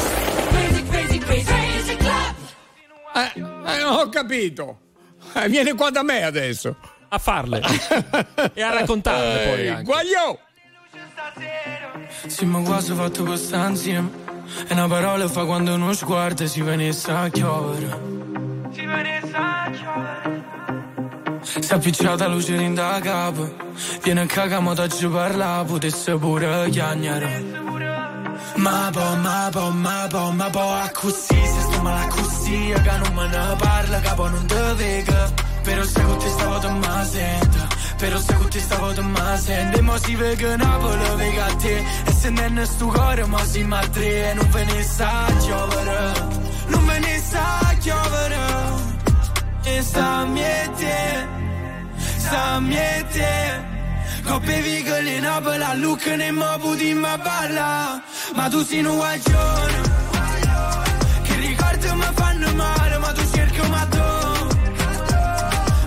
Crazy, crazy, crazy, crazy club. Eh, eh, ho capito. Eh, viene qua da me adesso. A farle. e a raccontarle poi anche. Guagliò! Sì, ma quasi ho fatto questa insieme. E una parola fa quando uno sguardo si venisse a chiovere. Si venisse a chiovere. Si è appicciata luce in da capo. Viene a cagamo da ci parla, potesse pure chiagnare. Ma po, ma po, ma po, ma po, a così, se sto male a così, che non me ne parla, capo non te vega. Però se con te stavo te ma sento, se con te stavo te ma sento. E mo si vega Napoli, vega te, e se non sto cuore, mo si ma tre, e non ve ne sa giovere, non ve ne sa giovere. E sta miete, sta miete. Coppe vigole in Napoli, a Lucca ne mo puti ma balla. Ma tu sei un guaglione, che ricordi mi fanno male, ma tu cerchi ma tu.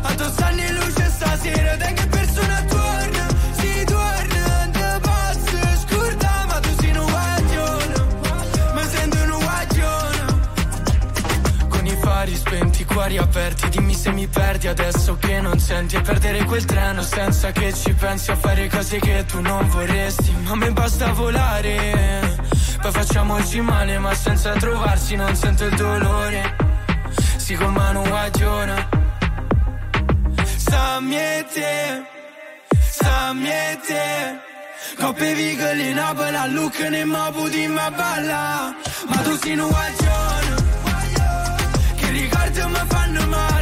A tu stanno luce stasera, te che persona torna, si torna, te pazzo, scorda, ma tu sei un guaglione, mi sento un guaglione. Con i fari spenti, i cuori aperti Dimmi se mi perdi adesso che non senti E perdere quel treno senza che ci pensi A fare cose che tu non vorresti. Ma me basta volare Poi facciamoci male ma senza trovarsi Non sento il dolore. Si con mano guaglione Sta miete Sta miete Coppe vigole in Napoli a Lucca ne mo puti ma balla. Ma tu sei un guaglione che ricordi mi fanno male,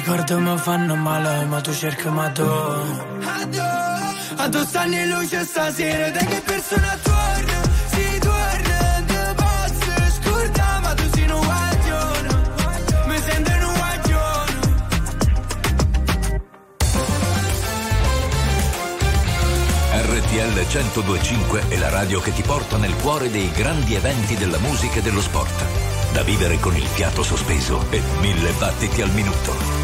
ricordo mi fanno male ma tu cerchi Madonna Addosso anni luce stasera da che persona torna Si torna da pazzo scorda ma tu sei un guaglione Mi sento un guaglione RTL 1025 è la radio che ti porta nel cuore dei grandi eventi della musica e dello sport. Da vivere con il fiato sospeso e mille battiti al minuto.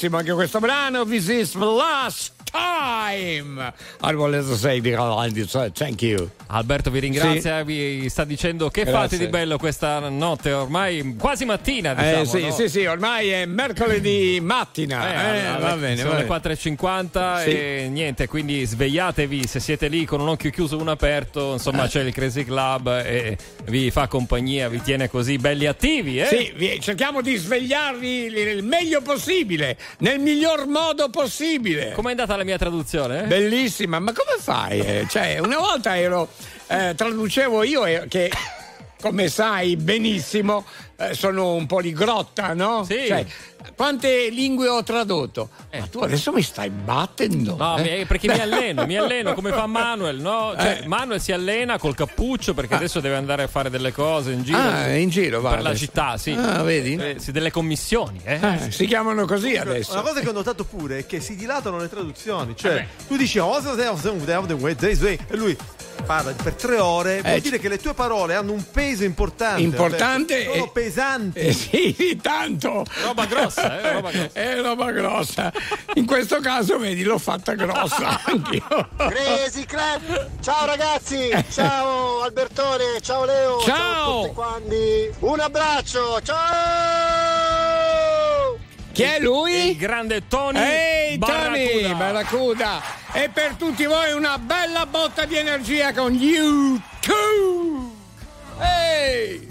Bellissimo anche questo brano. This is the time. I wanted to say thank you. Alberto vi ringrazia, vi sta dicendo che Grazie. fate di bello questa notte, ormai quasi mattina. Diciamo, Eh, sì, no? sì, sì, ormai è mercoledì mattina. Eh, Eh, allora, va bene, sono va le bene. 4.50 Sì. e niente, quindi svegliatevi se siete lì con un occhio chiuso e uno aperto, insomma Eh. c'è il Crazy Club e vi fa compagnia, vi tiene così belli attivi. Eh? Sì, cerchiamo di svegliarvi il meglio possibile, nel miglior modo possibile. Com'è andata la mia traduzione? Eh? Bellissima, ma come fai? eh? Cioè, una volta ero, eh, traducevo io che, come sai benissimo, eh, sono un poligrotta, no? Sì. Cioè, quante lingue ho tradotto? Ma tu adesso mi stai battendo. No, eh? perché mi alleno, mi alleno come fa Manuel, no? Cioè, Eh. Manuel si allena col cappuccio perché adesso deve andare a fare delle cose in giro. Ah, in giro, va Per la adesso. città, sì. Ah, vedi? Eh, sì, delle commissioni, eh? Eh, si chiamano così adesso. Una cosa che ho notato pure è che si dilatano le traduzioni. Cioè, Eh tu dici "Oh, e lui parla per tre ore, vuol Eh, dire che le tue parole hanno un peso importante. Importante. Sono e- pesanti. Eh sì, tanto. Roba grossa, eh, roba grossa. È roba grossa. In questo caso, vedi, l'ho fatta grossa anch'io. Crazy Club! Ciao ragazzi! Ciao Albertone! Ciao Leo! Ciao! a tutti quanti! Un abbraccio! Ciao! Chi è lui? Il grande Tony Ehi Tony Barracuda. Barracuda e per tutti voi una bella botta di energia con YouTube Ehi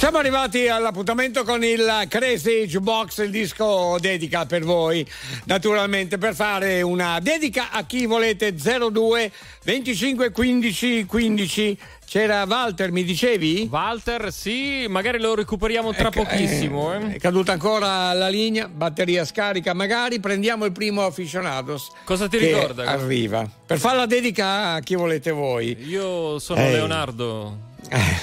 siamo arrivati all'appuntamento con il Crazy Jukebox, il disco dedica per voi, naturalmente per fare una dedica a chi volete 02 25 15 15. C'era Walter, mi dicevi? Walter, sì, magari lo recuperiamo tra Ecco, pochissimo. eh, eh. È caduta ancora la linea, batteria scarica, magari prendiamo il primo aficionados. Cosa ti ricorda? Arriva. Per fare la dedica a chi volete voi. Io sono Ehi. Leonardo.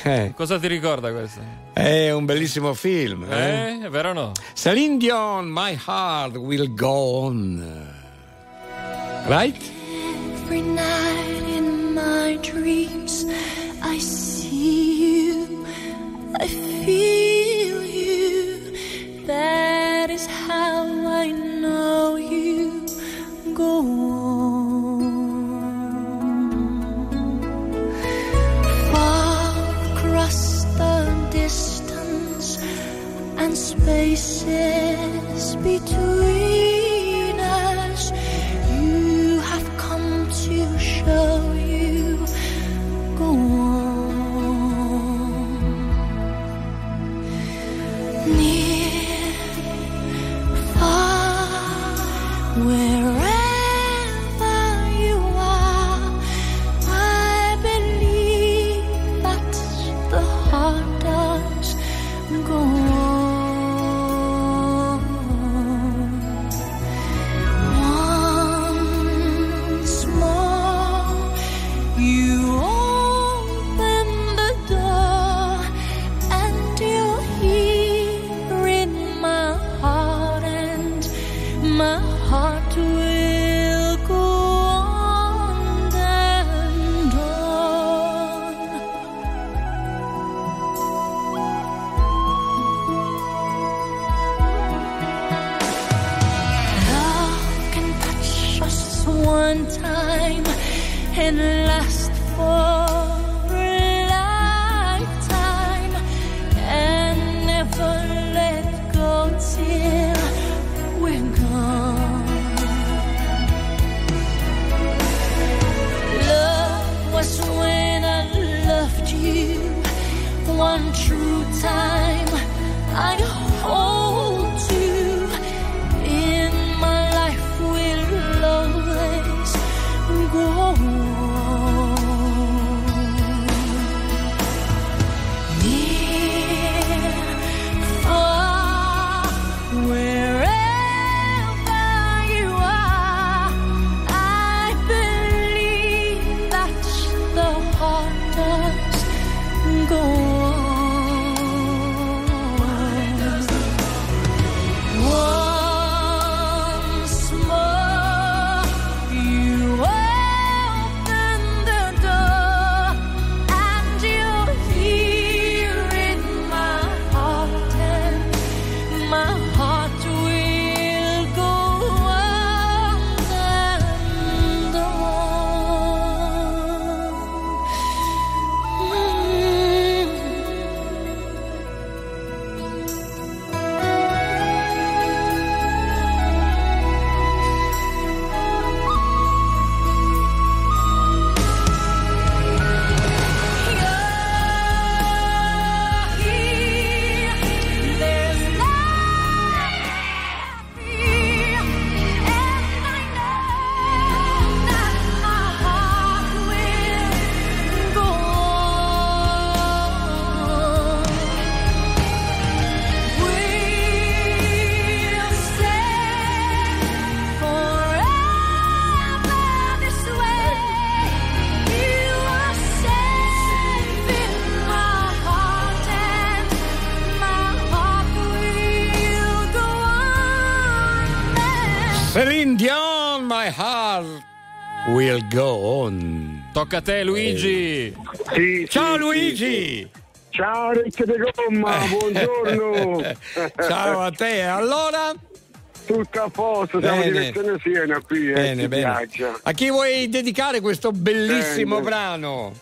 Eh, Cosa ti ricorda questo? È un bellissimo film. Eh? Eh, è vero o no? Celine Dion, My Heart Will Go On. Right? Every night in my dreams, I see you, I Tocca a te, Luigi. Ciao sì, Luigi. Ciao orecchie di gomma, buongiorno. Ciao a te. Allora? Tutto a posto, siamo in Bene. direzione Siena qui, eh, Bene, bene. A chi vuoi dedicare questo bellissimo Bene. brano?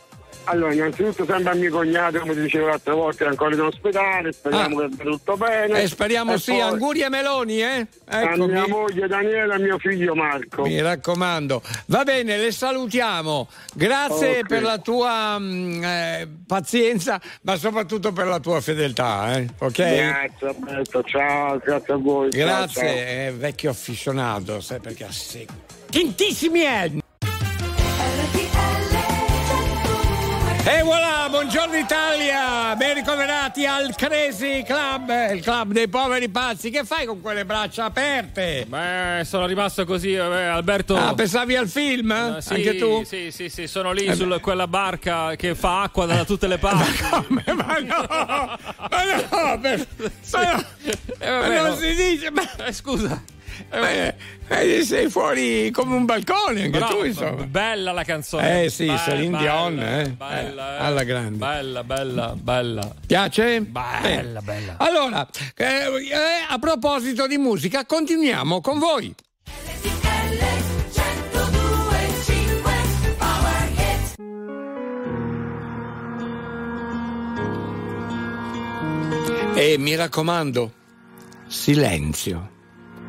Allora, innanzitutto sempre a mio cognato, come ti dicevo l'altra volta, è ancora in ospedale, speriamo che vada tutto bene. Ah. E speriamo E sì, poi Anguria Meloni, eh? A Eccomi. mia moglie Daniela e a mio figlio Marco. Mi raccomando. Va bene, le salutiamo. Grazie Ok. per la tua mm, eh, pazienza, ma soprattutto per la tua fedeltà, eh? ok? Grazie Alberto, ciao, grazie a voi. ciao, Grazie, ciao. è vecchio afficionato, sai perché segue tantissimi anni. E voilà, buongiorno Italia, ben ricoverati al Crazy Club, il club dei poveri pazzi. Che fai con quelle braccia aperte? Beh, sono rimasto così, eh, Alberto. Ah, pensavi al film? Eh, sì, Anche tu? Sì, sì, sì, sono lì Eh su quella barca che fa acqua da tutte le parti. ma no, ma no, per- ma no, Eh, ma non no. si dice, ma Eh, scusa. Eh, eh, sei fuori come un balcone anche Bravo, tu, insomma. Bella la canzone. Eh sì, Celine bella, Dion, eh. Bella, Eh, eh. alla grande. Bella, bella, bella. Piace? Bella, bella. Allora, eh, eh, a proposito di musica, continuiamo con voi. E mi raccomando, silenzio.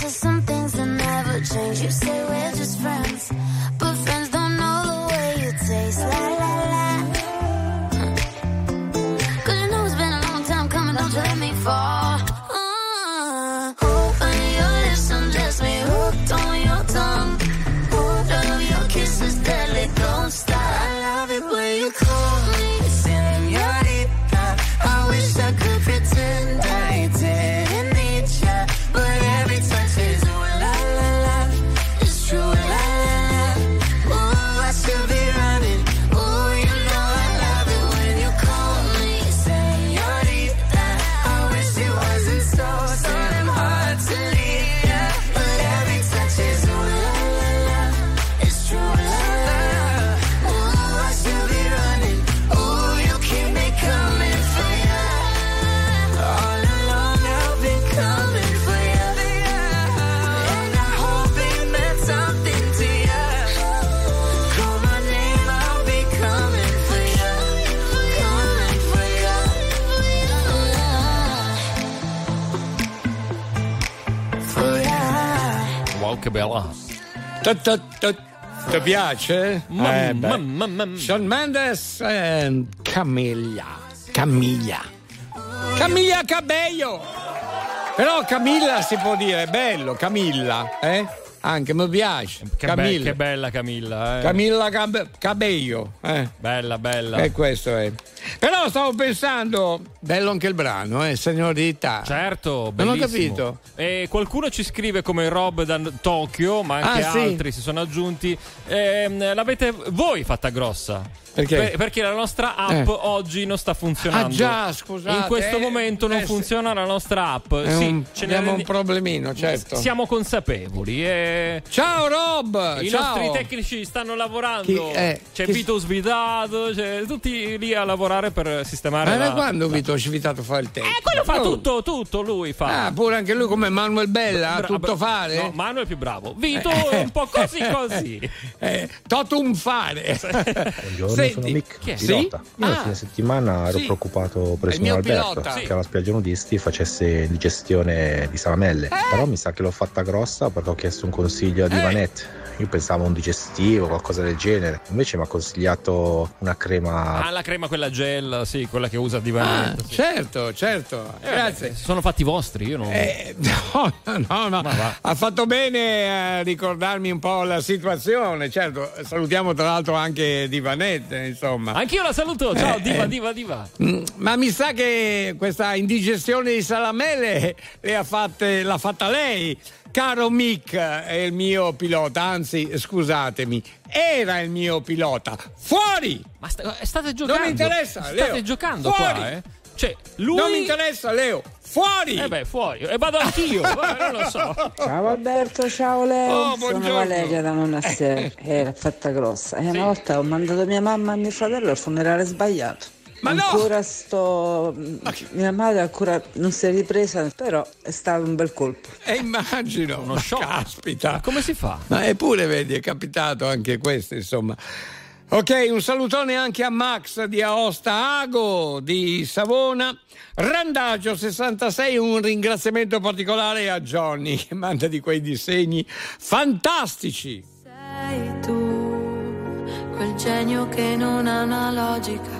to some things that never change. You say we're just che bella. Ti piace? Eh, Sean Mendes e Camilla. Camilla. Camilla Cabello. Però Camilla si può dire, bello, Camilla, eh? Anche mi piace. Che, be- Camilla. che bella Camilla. Eh. Camilla Cab- Cabello, eh. Bella, bella. E questo è. Però stavo pensando, bello anche il brano, eh, Signorità. Certo, Non ho bellissimo. capito. E qualcuno ci scrive come Rob da Tokyo, ma anche Ah, sì. altri si sono aggiunti. Ehm, l'avete voi fatta grossa? Perché? Per- perché la nostra app Eh. oggi non sta funzionando. Ah, già, scusate, In questo eh, momento non eh, funziona la nostra app. È sì, un- ce ne abbiamo rendi- un problemino, certo. Siamo consapevoli. E... Ciao Rob! I ciao. nostri tecnici stanno lavorando. Chi- eh, c'è chi- Vito Svitato, c'è tutti lì a lavorare per sistemare. Ma da la... quando Vito svitato fa il tempo? Eh, quello fa Oh. tutto, tutto lui fa. Ah, pure anche lui come Manuel Bella, Bra- tutto fare? No, Manu è più bravo. Vito è un po' così così. Eh, totum fare. Buongiorno, Senti, sono Mick, pilota. Sì? Io Ah, fine settimana ero sì. preoccupato per il signor Alberto pilota. Sì. che alla spiaggia nudisti facesse indigestione di salamelle. Eh? Però mi sa che l'ho fatta grossa perché ho chiesto un consiglio a Divanette. Io pensavo un digestivo, qualcosa del genere. Invece mi ha consigliato una crema. Ah, la crema quella gel, sì, quella che usa Ah, Divanetto. sì. certo, certo. Eh, Grazie. beh, sono fatti vostri, io non. Eh, no, no, no. Ha fatto bene a ricordarmi un po' la situazione. Certo, salutiamo tra l'altro anche Divanette, insomma. Anch'io la saluto. Ciao, Eh, diva, eh. diva, diva. Mm, Ma mi sa che questa indigestione di salamelle le ha fatte, l'ha fatta lei. Caro Mick, è il mio pilota, anzi, scusatemi, era il mio pilota. Fuori! Ma sta- eh, state giocando. Non mi interessa, State Leo. giocando Fuori! qua, eh? Cioè, lui. Non mi interessa, Leo. Fuori! Eh beh, fuori. E vado anch'io. Guarda, non lo so. Ciao Alberto, ciao Leo, Oh, sono buongiorno. Valeria da Monastero. Era fatta grossa. E una volta ho mandato mia mamma e mio fratello al funerale sbagliato. Ma no! ancora sto. Mia madre ancora non si è ripresa, però è stato un bel colpo. E immagino, Uno ma shock. caspita. Come si fa? Ma eppure, vedi, è capitato anche questo, insomma. Ok, un salutone anche a Max di Aosta Ago di Savona. Randagio 66, un ringraziamento particolare a Johnny che manda di quei disegni fantastici. Sei tu, quel genio che non ha una logica.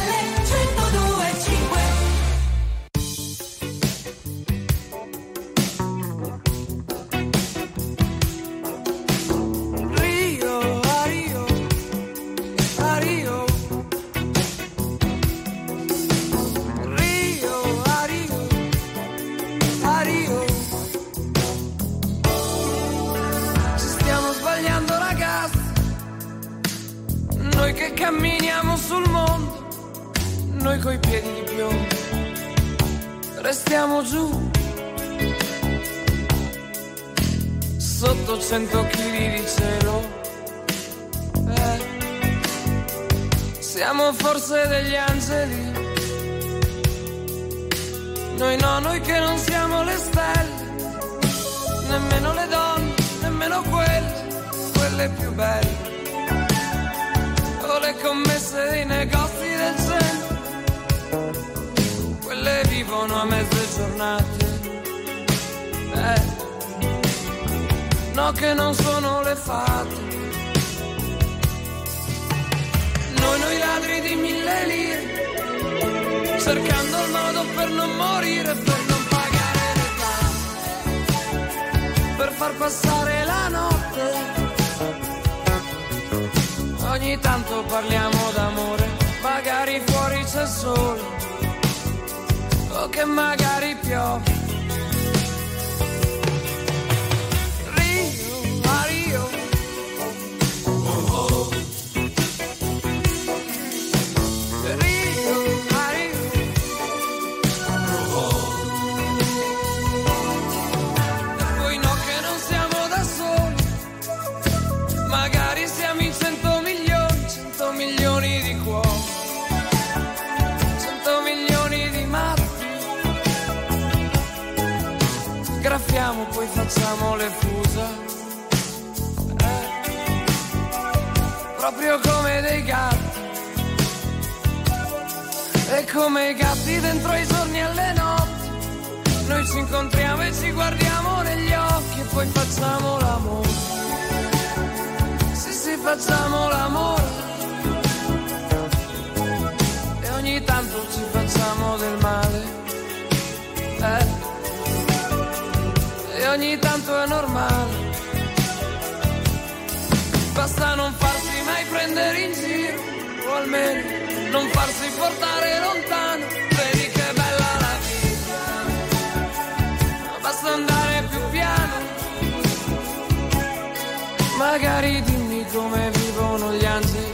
come vivono gli angeli,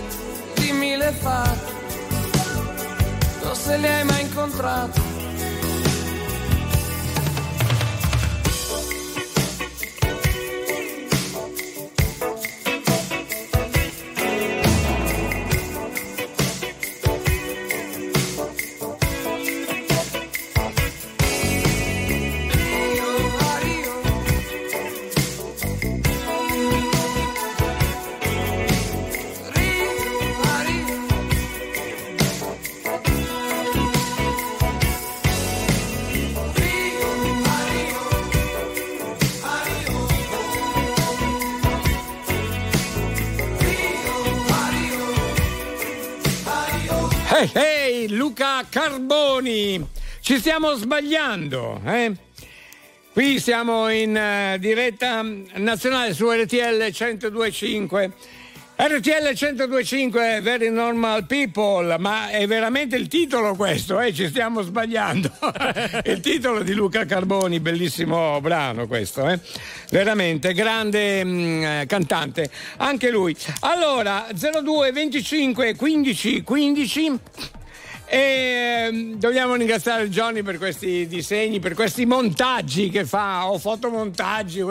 dimmi le fate, o se li hai mai incontrati. Carboni, ci stiamo sbagliando, eh? Qui siamo in eh, diretta nazionale su RTL 1025. RTL 1025 Very Normal People, ma è veramente il titolo questo, eh? ci stiamo sbagliando. Il titolo di Luca Carboni, bellissimo brano questo, eh? veramente grande mm, eh, cantante, anche lui. Allora, 02 25 15 15. E ehm, dobbiamo ringraziare Johnny per questi disegni, per questi montaggi che fa, o fotomontaggi,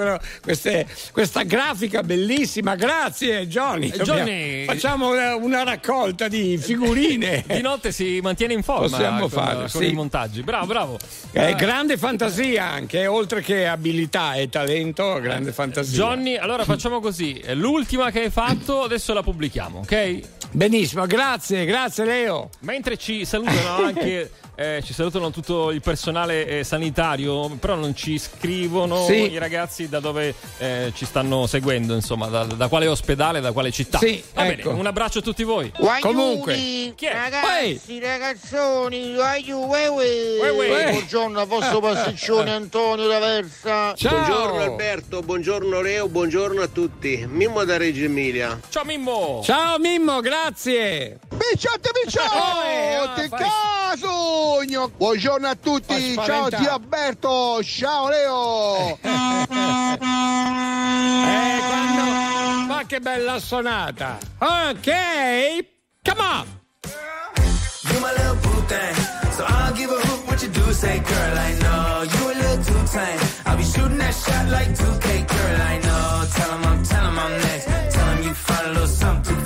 queste- questa grafica bellissima. Grazie Johnny. Eh, Johnny- Facciamo una, una raccolta di figurine. Di notte si mantiene in forma Possiamo con, fare, con sì. i montaggi. Bravo, bravo. È Eh, grande fantasia anche, oltre che abilità e talento, grande fantasia. Johnny, allora facciamo così. L'ultima che hai fatto, adesso la pubblichiamo, ok? Benissimo, grazie, grazie Leo. Mentre ci salutano anche, eh, ci salutano tutto il personale eh, sanitario, però non ci scrivono Sì. i ragazzi da dove eh, ci stanno seguendo, insomma, da, da quale ospedale, da quale città. Sì, Va ecco. bene, un abbraccio a tutti voi. Comunque. Chi è? Ragazzi, ragazzoni, aiu, uè, uè. Uè, uè. buongiorno a vostro pasticcione Antonio da Versa. Buongiorno Alberto, buongiorno Leo, buongiorno a tutti. Mimmo da Reggio Emilia. Ciao Mimmo! Ciao Mimmo, grazie. Picciate, picciate, Eh, casogno. Buongiorno a tutti, ciao zio Alberto, ciao Leo. Eh, quando... Ma che bella sonata. Ok, come on. You my little boo thing. So I don't give a hoot what you do, say, girl, I know. You a little too tame. I'll be shooting that shot like 2K, girl, I know. Tell 'em I'm, tell 'em I'm next. Tell 'em you find a little something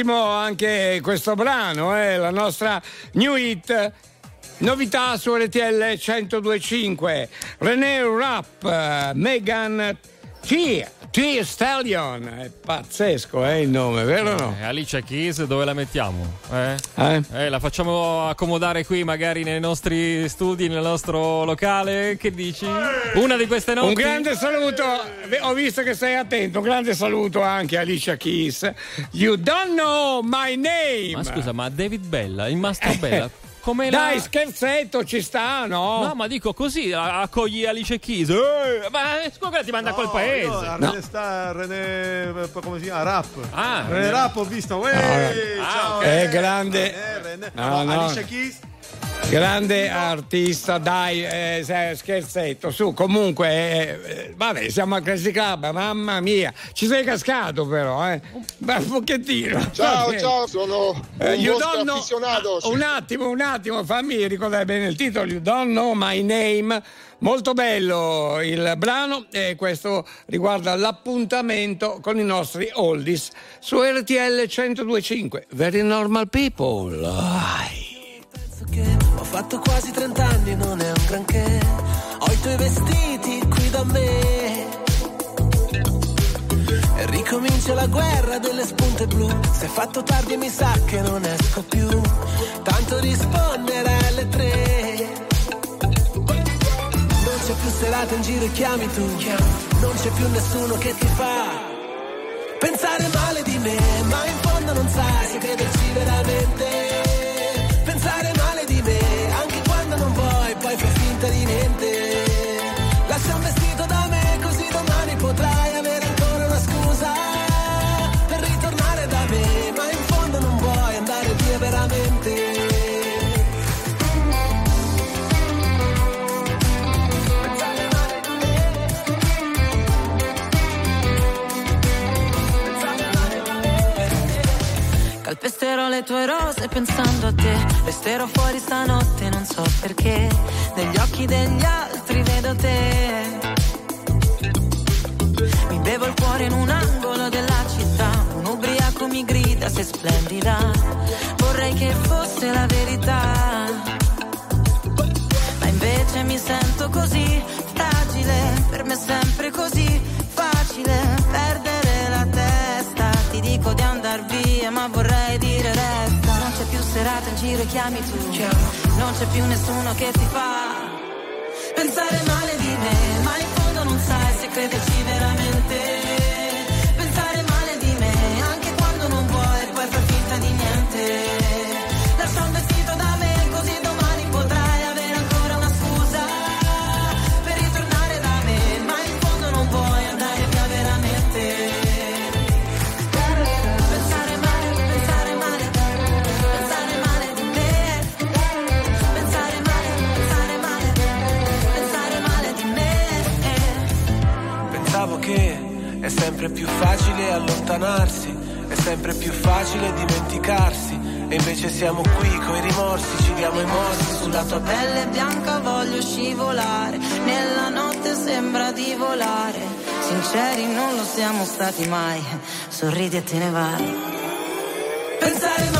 bellissimo anche questo brano, eh, la nostra new hit. Novità su RTL 1025. René Rapp, Megan T. T. Stallion. È pazzesco, eh, il nome, vero o no? Eh, Alicia Keys dove la mettiamo? Eh? Eh? Eh, la facciamo accomodare qui magari nei nostri studi, nel nostro locale? Che dici? Una di queste notti? Un grande saluto, ho visto che sei attento, un grande saluto anche a Alicia Keys. You don't know my name. Ma scusa, ma David Bella, il mastro Bella, come la... Dai, scherzetto, ci sta, no? No, ma dico così, accogli Alice Keys. Eh, ma eh, scusa, ti manda a quel paese. No, a René sta René come si chiama? Rap. Ah, René René- Rap ho visto. Uè, Ah, ciao. ok. eh, È grande. René, René. No, No, no. Alicia Keys. Grande artista, dai, eh, scherzetto, su, comunque, eh, eh, vabbè, siamo a Crazy Club, mamma mia, ci sei cascato però, eh, un pochettino. Ciao, Va bene. ciao, sono Eh, un know- aficionato. Ah, un attimo, un attimo, fammi ricordare bene il titolo, You Don't Know My Name. Molto bello il brano e questo riguarda l'appuntamento con i nostri oldies su RTL 1025. Very Normal People. Ai. Ho fatto quasi 30 anni, non è un granché. Ho i tuoi vestiti qui da me. E ricomincia la guerra delle spunte blu. Se è fatto tardi mi sa che non esco più. Tanto rispondere alle tre. Non c'è più serata in giro e chiami tu. Non c'è più nessuno che ti fa. Pensare male di me, ma in fondo non sai se crederci veramente. Calpesterò le tue rose pensando a te. Resterò fuori stanotte, non so perché. Negli occhi degli altri vedo te. Mi bevo il cuore in un angolo della città. Un ubriaco mi grida, sei splendida. Vorrei che fosse la verità. Ma invece mi sento così fragile. Per me è sempre così facile perdere la testa. Ti dico di andar via, ma vorrei serata in giro e chiami tu. Non c'è più nessuno che ti fa pensare male di me, ma in fondo non sai se crederci veramente. Sempre più facile allontanarsi, è sempre più facile dimenticarsi. E invece siamo qui coi rimorsi, ci diamo i morsi sulla tua pelle. Bianca voglio scivolare, nella notte sembra di volare. Sinceri non lo siamo stati mai, sorridi e te ne vai. Pensare male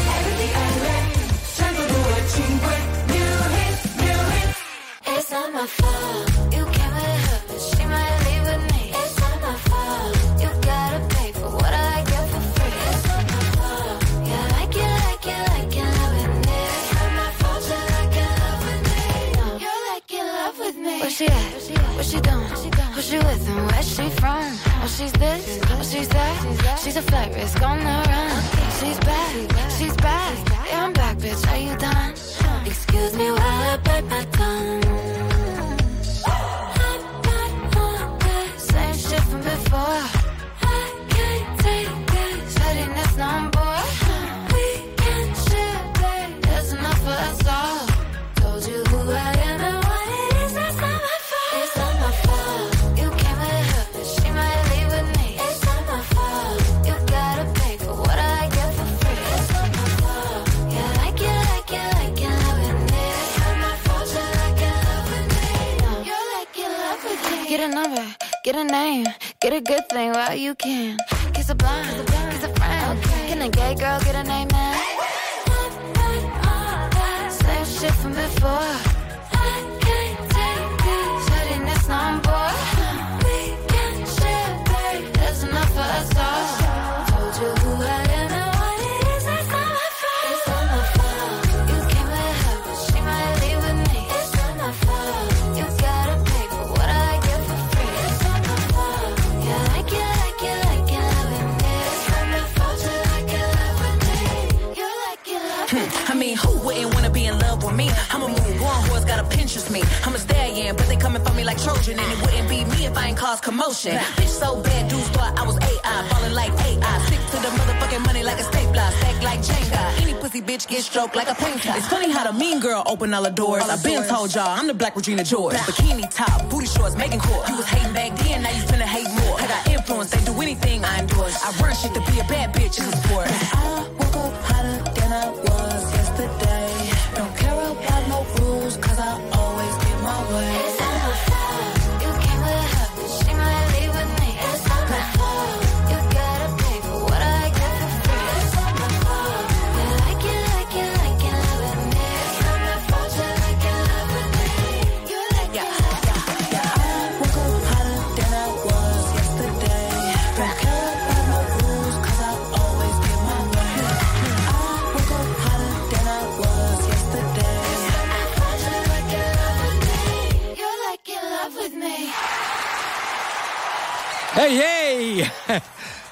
Girl open all the doors. I've been told y'all I'm the black Regina George. Bikini top, booty shorts, making court. You was hating back then, now you finna hate more. I got influence, they do anything I endorse. I run shit to be a bad bitch in sport.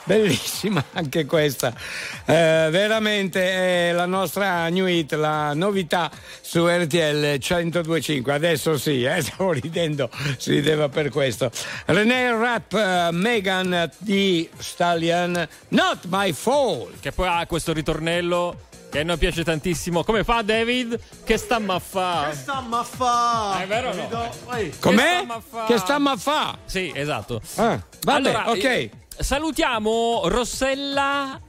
Bellissima anche questa, Eh, veramente è la nostra new hit, la novità su RTL 1025. Adesso sì, eh, stavo ridendo, si rideva per questo. René Rap, eh, Megan di Stallion, Not My Fault. Che poi ha questo ritornello che a noi piace tantissimo. Come fa David? Che sta a fa? Che stamma a fa? È vero no? Com'è? fa? Che stamma a fa? Sì, esatto. Ah, vabbè, Allora, ok. eh, salutiamo Rossella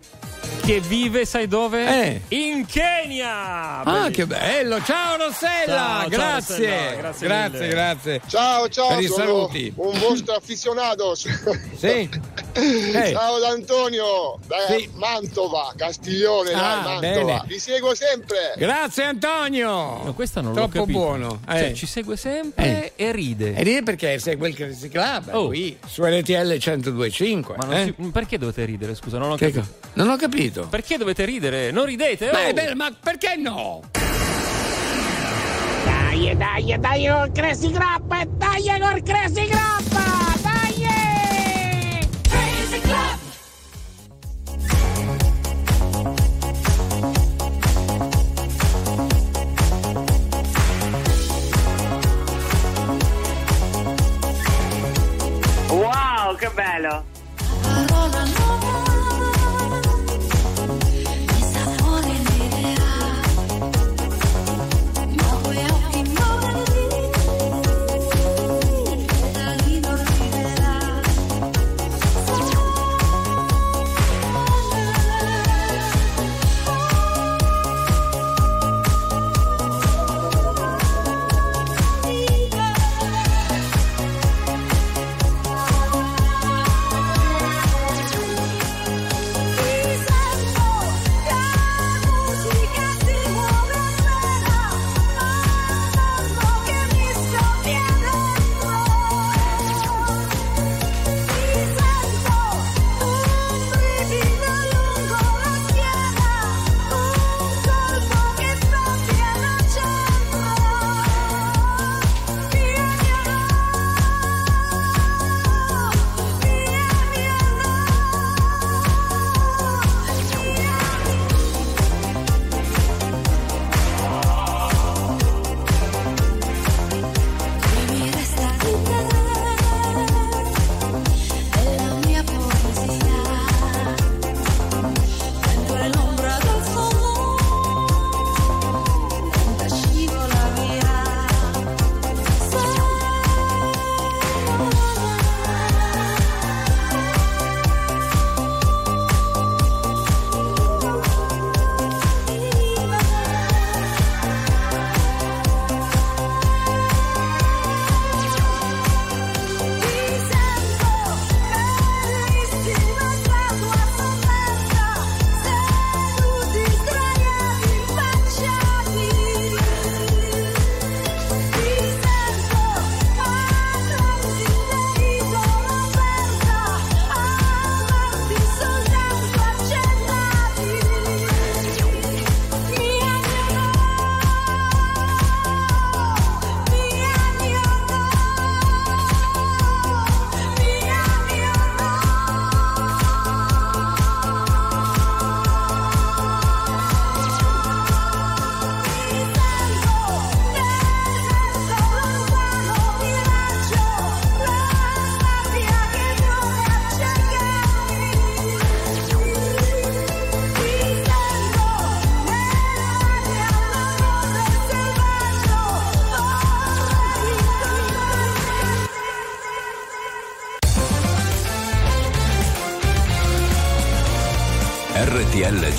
che vive, sai dove? Eh. In Kenya! Ah, che bello! Ciao Rossella! Ciao, ciao, grazie! Rossella, grazie grazie, mille. grazie. Ciao, ciao, Per i saluti. un vostro afficionato. Sì. Eh. Ciao da Antonio, da Mantova, Castiglione, dai, Ah, Mantova. bene. Vi seguo sempre. Grazie Antonio! No, questa non l'ho Troppo capito. buono. Cioè, eh. ci segue sempre e ride. E ride perché segue il Crazy Club Oh. qui su RTL 1025. Ma non eh? si- perché dovete ridere? Scusa, non ho capito. non ho capito. Perché dovete ridere? Non ridete? Ma, oh! è bello, ma perché no? Dai, dai, dai col Crazy Grappa e dai col Crazy Grappa! Dai! Crazy Club. Wow, che bello!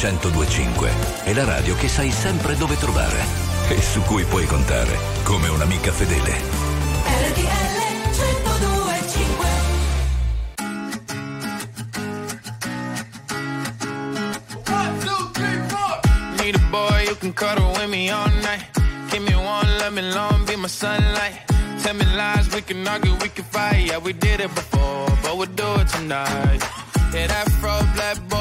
1025 è la radio che sai sempre dove trovare e su cui puoi contare come un'amica fedele. RTL 1025 Need a boy who can cuddle with me all night. Give me one, let me long, be my sunlight. Tell me lies, we can argue, we can fight. Yeah, we did it before, but we'll do it tonight. Yeah, that fro black boy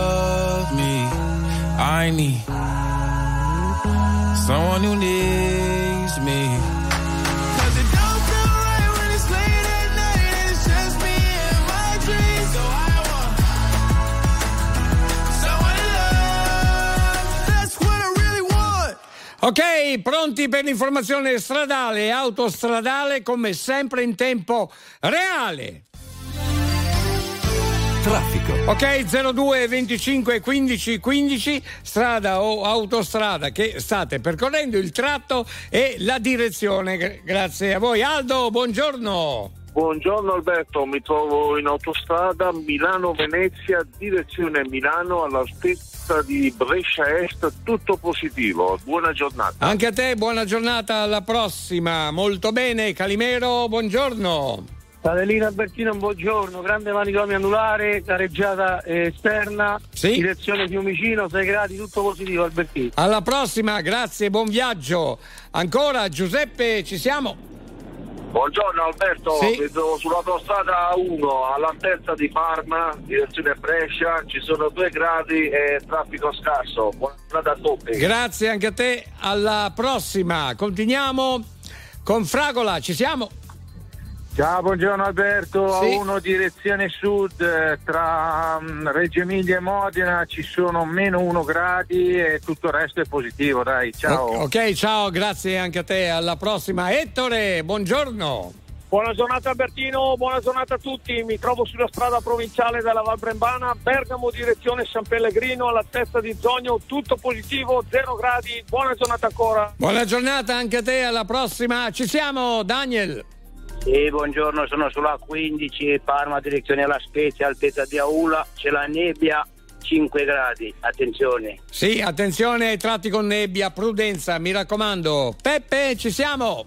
I need someone who needs me. 'Cause it don't feel right when it's late at night and it's just me. Ok, pronti per l'informazione stradale e autostradale come sempre in tempo reale. Traffico. Ok, 02 25 15 15, strada o autostrada che state percorrendo il tratto e la direzione. Gra- Grazie a voi. Aldo, buongiorno. Buongiorno Alberto, mi trovo in autostrada Milano-Venezia, direzione Milano all'altezza di Brescia Est, tutto positivo. Buona giornata. Anche a te, buona giornata, alla prossima. Molto bene, Calimero, buongiorno. Adelina Albertino, buongiorno, grande manicomio anulare, careggiata eh, esterna, direzione Fiumicino, 6 gradi, tutto positivo Albertino. Alla prossima, grazie, buon viaggio. Ancora, Giuseppe, ci siamo? Buongiorno Alberto, Sì. vedo sull'autostrada 1 all'altezza di Parma, direzione Brescia, ci sono due gradi e traffico scarso. Buona giornata a tutti. Grazie anche a te, alla prossima. Continuiamo con Fragola, ci siamo? Ciao, buongiorno Alberto. Sì. A 1 direzione sud eh, tra mm, Reggio Emilia e Modena ci sono meno 1 gradi e tutto il resto è positivo, dai. Ciao. Ok, ciao, grazie anche a te, alla prossima. Ettore, buongiorno. Buona giornata Albertino, buona giornata a tutti, mi trovo sulla strada provinciale della Val Brembana, Bergamo direzione San Pellegrino, all'altezza di Zogno, tutto positivo, 0 gradi, buona giornata ancora. Buona giornata anche a te, alla prossima. Ci siamo, Daniel. Sì, buongiorno, sono sulla 15, Parma, direzione alla Spezia, altezza di Aula, c'è la nebbia, 5 gradi, attenzione. Sì, attenzione ai tratti con nebbia, prudenza, mi raccomando. Peppe, ci siamo.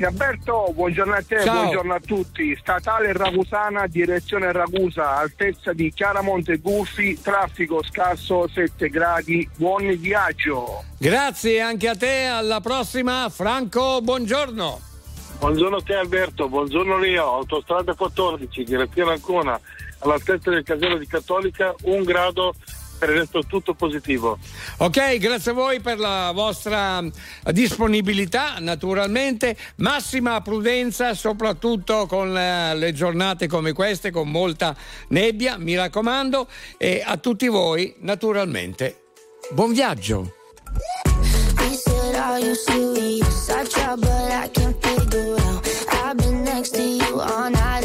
Alberto, buongiorno a te, Ciao. buongiorno a tutti. Statale Ragusana, direzione Ragusa, altezza di Chiaramonte Guffi, traffico scarso 7 gradi, buon viaggio. Grazie anche a te, alla prossima. Franco, buongiorno. Buongiorno a te Alberto, buongiorno Leo, autostrada 14, direzione Ancona, all'altezza del casello di Cattolica, un grado per il resto tutto positivo. Ok, grazie a voi per la vostra disponibilità, naturalmente. Massima prudenza, soprattutto con eh, le giornate come queste, con molta nebbia, mi raccomando. E a tutti voi, naturalmente, buon viaggio! call you serious. I try, but I can't figure out. I've been next to you all night.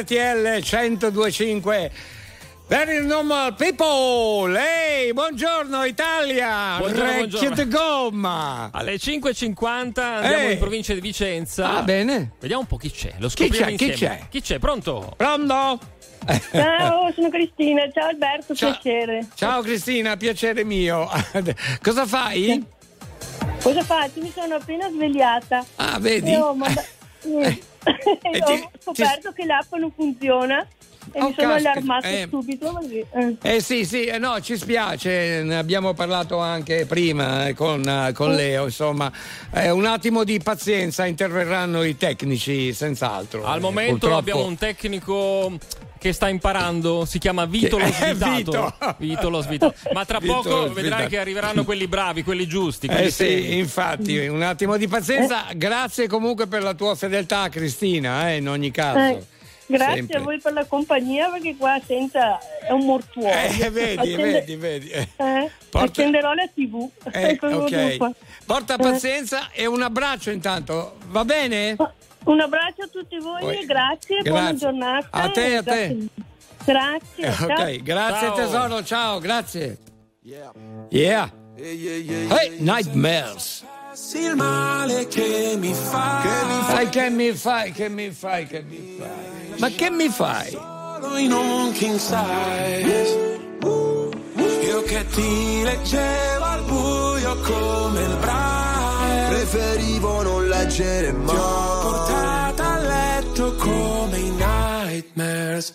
RTL 1025 Very normal people ehi buongiorno Italia Buongiorno, di gomma Alle 5.50 andiamo Eh. in provincia di Vicenza. Ah, bene. Vediamo un po' chi c'è. Lo Chi scopriamo c'è? Chi insieme. c'è? Chi c'è? Pronto? pronto? Ciao, sono Cristina. Ciao Alberto, Ciao. piacere. ciao Cristina piacere mio cosa fai? Cosa faccio? Mi sono appena svegliata. Ah, vedi? Ho, manda- Eh. E ho ti- scoperto che l'app non funziona e Oh, mi sono caspita, allarmata eh. subito. così, eh. Eh sì, sì, eh, no, ci spiace, ne abbiamo parlato anche prima eh, con, eh, con Leo, insomma, eh, un attimo di pazienza, interverranno i tecnici senz'altro. Al Eh, momento purtroppo- abbiamo un tecnico che sta imparando, si chiama Vito lo Eh, Svitato. Vito. Vito lo Svitato. Ma tra Vito poco vedrai che arriveranno quelli bravi, quelli giusti. quelli Eh sì, seri. infatti, un attimo di pazienza, grazie comunque per la tua fedeltà Cristina, eh, in ogni caso. Eh, Grazie Sempre. a voi per la compagnia perché qua senza è un mortuorio. Eh, vedi, Accende- vedi, vedi. eh. eh, Porta- Accenderò la tv. Eh, Cosa devo ok. fare? Porta pazienza e un abbraccio intanto, va bene? Un abbraccio a tutti voi Poi- e grazie, buona Grazie. giornata. A te, a te. grazie. Grazie. Eh, ciao. Ok, grazie Ciao. tesoro, ciao, grazie. Yeah. Hey, Nightmares. Il male che mi fa. Sai che mi fai, che mi fai, che mi fai. Ma che mi fai? Solo in un king size. Io che ti leggevo al buio come il braille. Preferivo non leggere mai. Ti ho portata a letto come i nightmares.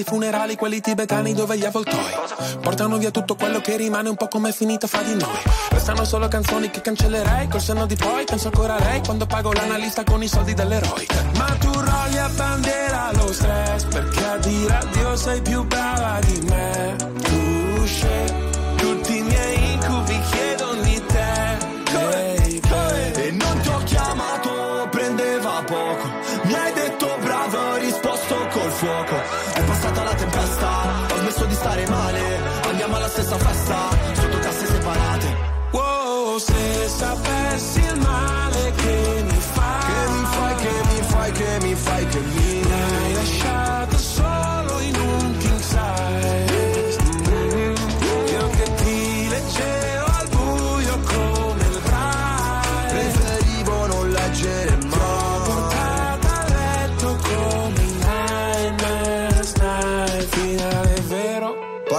i funerali, quelli tibetani dove gli avvoltoi portano via tutto quello che rimane un po' come è finita fra di noi. Restano solo canzoni che cancellerei col senno di poi. Penso ancora a lei quando pago l'analista con i soldi dell'eroe. Ma tu rolli a bandiera lo stress perché a dire addio sei più brava di me. Tu scegli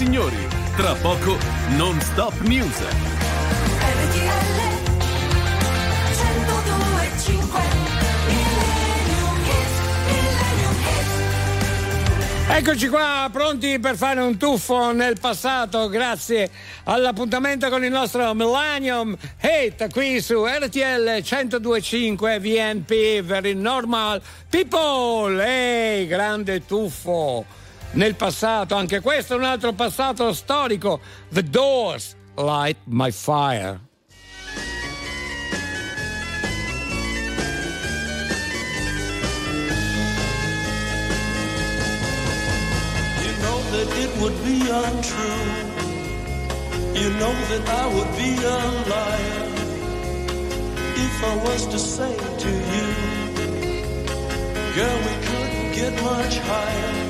Signori, tra poco non stop news. Eccoci qua, pronti per fare un tuffo nel passato grazie all'appuntamento con il nostro Millennium Hit qui su RTL 1025 VNP Very Normal People. Ehi, grande tuffo nel passato, anche questo è un altro passato storico. The Doors, Light My Fire. You know that it would be untrue. You know that I would be a liar if I was to say to you, girl, we couldn't get much higher.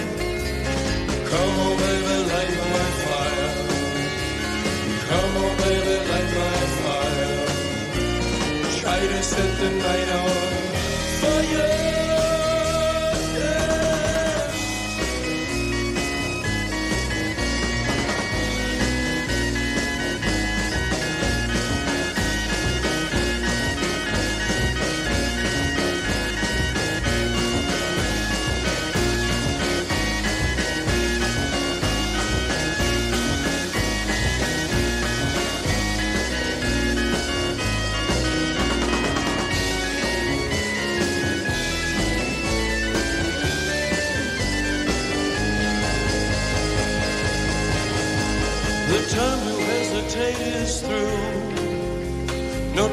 Come on, baby, light my fire. Come on, baby, light my fire. Try to set the night on fire.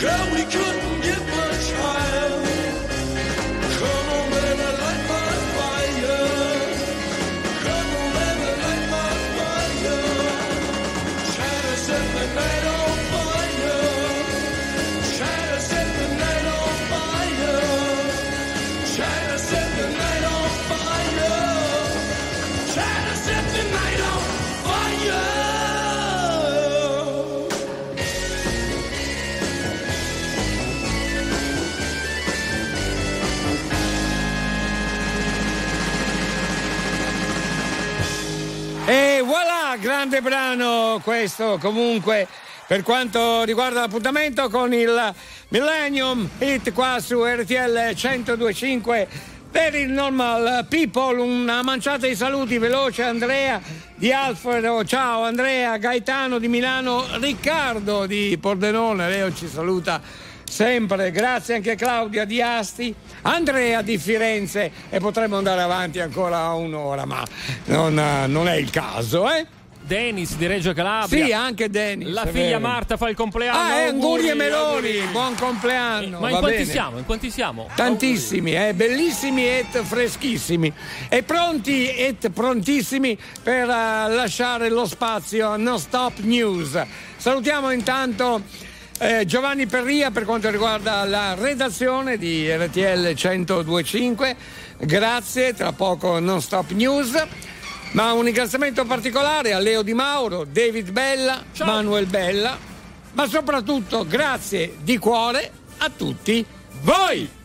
Girl, we couldn't grande brano questo comunque per quanto riguarda l'appuntamento con il Millennium Hit qua su RTL 1025 per il Normal People, una manciata di saluti veloce Andrea di Alfredo, ciao Andrea, Gaetano di Milano, Riccardo di Pordenone, Leo ci saluta sempre, grazie anche Claudia di Asti, Andrea di Firenze. E potremmo andare avanti ancora un'ora, ma non, non è il caso, eh? Dennis di Reggio Calabria. Sì, anche Dennis. La è figlia vero. Marta fa il compleanno. Ah, eh, auguri e meloni, auguri. buon compleanno. Ma in quanti bene. siamo? In quanti siamo? Tantissimi, eh, bellissimi e freschissimi. E pronti e prontissimi per eh, lasciare lo spazio a Non Stop News. Salutiamo intanto eh, Giovanni Perria per quanto riguarda la redazione di RTL 1025. Grazie, tra poco Non Stop News. Ma un ringraziamento particolare a Leo Di Mauro, David Bella, Manuel Bella, ma soprattutto grazie di cuore a tutti voi.